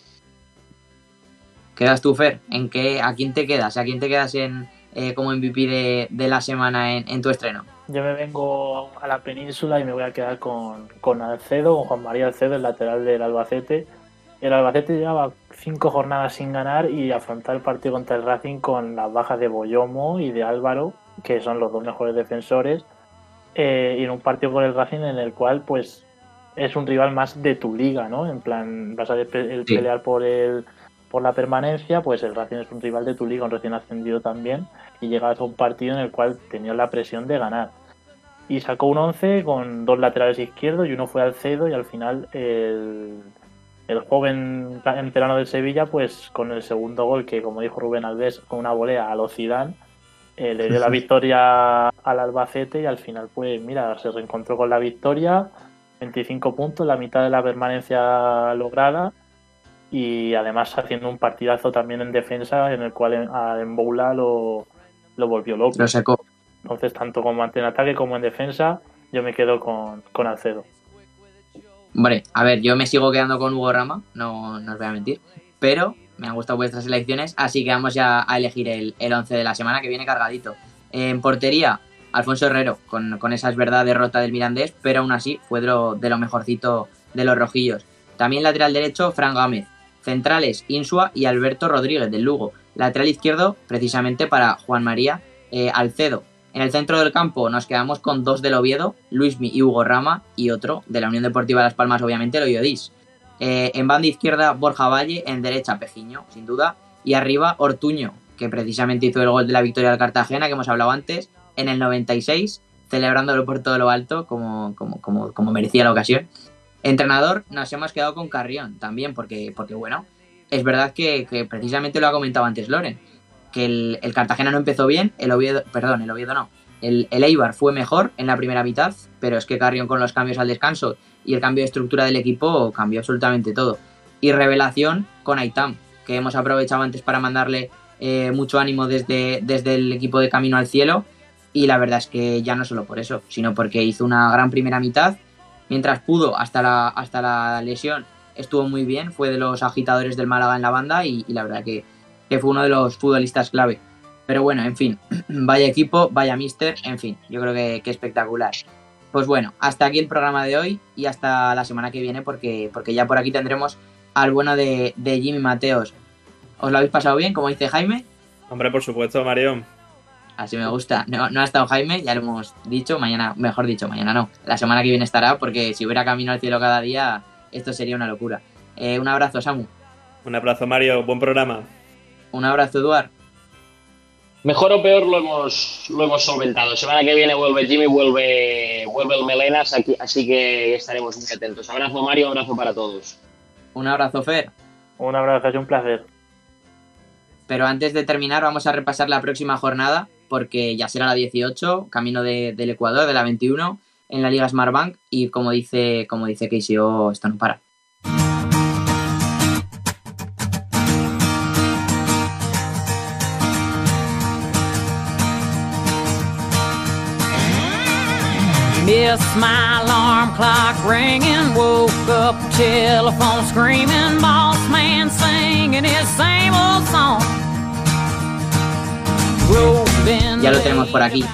¿Quedas tú, Fer? ¿En qué, ¿A quién te quedas? ¿A quién te quedas en, eh, como MVP de, de la semana en, en tu estreno? yo me vengo a la península y me voy a quedar con, con Alcedo, con Juan María Alcedo, el lateral del Albacete. El Albacete llevaba cinco jornadas sin ganar y afrontar el partido contra el Racing con las bajas de Boyomo y de Álvaro, que son los dos mejores defensores, eh, y en un partido con el Racing en el cual pues es un rival más de tu liga, ¿no? En plan, vas a sí. pelear por el por la permanencia, pues el Racing es un rival de tu liga, un recién ascendido también, y llegas a un partido en el cual tenía la presión de ganar y sacó un 11 con dos laterales izquierdos y uno fue Alcedo y al final el, el joven veterano del Sevilla pues con el segundo gol que como dijo Rubén Alves con una volea a los Zidane eh, le dio la victoria al Albacete y al final pues mira se reencontró con la victoria 25 puntos la mitad de la permanencia lograda y además haciendo un partidazo también en defensa en el cual en, en Boula lo, lo volvió loco. Lo sacó. Entonces, tanto como en ataque como en defensa, yo me quedo con, con Alcedo. Hombre, a ver, yo me sigo quedando con Hugo Rama, no, no os voy a mentir, pero me han gustado vuestras elecciones, así que vamos ya a elegir el, el 11 de la semana que viene cargadito. En portería, Alfonso Herrero, con, con esa es verdad derrota del Mirandés, pero aún así fue de lo, de lo mejorcito de los rojillos. También lateral derecho, Fran Gámez. Centrales, Insua y Alberto Rodríguez del Lugo. Lateral izquierdo, precisamente para Juan María eh, Alcedo, en el centro del campo nos quedamos con dos del Oviedo, Luismi y Hugo Rama, y otro de la Unión Deportiva Las Palmas, obviamente, el Oyodís. Eh, en banda izquierda, Borja Valle, en derecha, Pejiño, sin duda, y arriba, Ortuño, que precisamente hizo el gol de la victoria del Cartagena, que hemos hablado antes, en el 96, celebrándolo por todo lo alto, como, como, como, como merecía la ocasión. Entrenador, nos hemos quedado con Carrión también, porque, porque bueno, es verdad que, precisamente lo ha comentado antes Loren que el, el, Cartagena no empezó bien, el Oviedo, perdón, el Oviedo no, el, el, Eibar fue mejor en la primera mitad, pero es que Carrión con los cambios al descanso y el cambio de estructura del equipo cambió absolutamente todo. Y revelación con Aitam, que hemos aprovechado antes para mandarle eh, mucho ánimo desde, desde el equipo de Camino al Cielo, y la verdad es que ya no solo por eso, sino porque hizo una gran primera mitad, mientras pudo hasta la, hasta la lesión estuvo muy bien, fue de los agitadores del Málaga en la banda y, y la verdad que que fue uno de los futbolistas clave. Pero bueno, en fin, [CLEARS THROAT] vaya equipo, vaya mister, en fin, yo creo que, que espectacular. Pues bueno, hasta aquí el programa de hoy y hasta la semana que viene porque, porque ya por aquí tendremos al bueno de, de Jimmy Mateos. ¿Os lo habéis pasado bien, como dice Jaime? Hombre, por supuesto, Mario. Así me gusta. No, no, ha estado Jaime, ya lo hemos dicho. Mañana, mejor dicho, mañana no. La semana que viene estará, porque si hubiera camino al cielo cada día, esto sería una locura. Eh, un abrazo, Samu. Un abrazo, Mario. Buen programa. Un abrazo, Eduard. Mejor o peor lo hemos, lo hemos solventado. Semana que viene vuelve Jimmy, vuelve, vuelve el Melenas, aquí, así que estaremos muy atentos. Abrazo, Mario, abrazo para todos. Un abrazo, Fer. Un abrazo, es un placer. Pero antes de terminar, vamos a repasar la próxima jornada, porque ya será la 18, camino de, del Ecuador, de la 21, en la Liga Smartbank, y como dice, como dice KCO, esto no para. Missed my alarm clock ringing, woke up telephone screaming, boss man singing his same old song. Ya lo tenemos por aquí.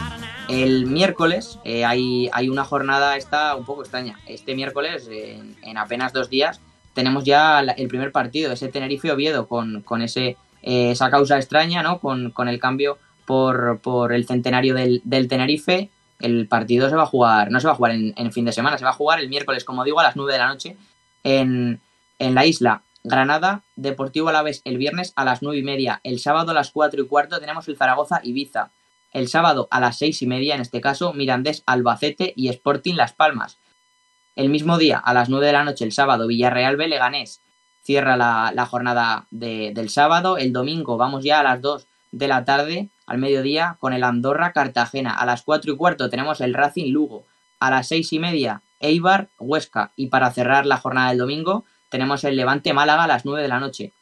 El miércoles eh, hay, hay, una jornada esta un poco extraña. Este miércoles, en, en apenas dos días, tenemos ya la, el primer partido, ese Tenerife-Oviedo, con, con ese, eh, esa causa extraña, ¿no? Con, con el cambio por, por el centenario del, del, Tenerife. El partido se va a jugar, no se va a jugar en, fin de semana, se va a jugar el miércoles, como digo, a las 9 de la noche en, en la isla. Granada, Deportivo Alavés el viernes a las 9 y media. El sábado a las 4 y cuarto tenemos el Zaragoza Ibiza. El sábado a las 6 y media, en este caso, Mirandés Albacete y Sporting Las Palmas. El mismo día, a las 9 de la noche, el sábado, Villarreal Leganés cierra la, jornada de, del sábado. El domingo vamos ya a las 2 de la tarde, al mediodía, con el Andorra Cartagena. A las 4 y cuarto tenemos el Racing Lugo. A las 6 y media, Eibar Huesca. Y para cerrar la jornada del domingo, tenemos el Levante Málaga a las 9 de la noche.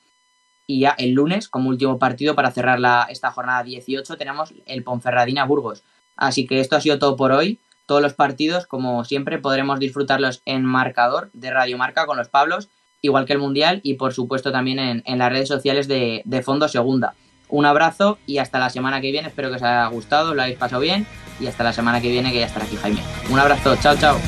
Y ya el lunes, como último partido para cerrar la, esta jornada 18, tenemos el Ponferradina Burgos. Así que esto ha sido todo por hoy. Todos los partidos, como siempre, podremos disfrutarlos en marcador de Radio Marca con los Pablos, igual que el Mundial, y por supuesto también en, en las redes sociales de, de, Fondo Segunda. Un abrazo y hasta la semana que viene. Espero que os haya gustado, lo habéis pasado bien. Y hasta la semana que viene, que ya estará aquí Jaime. Un abrazo, chao, chao.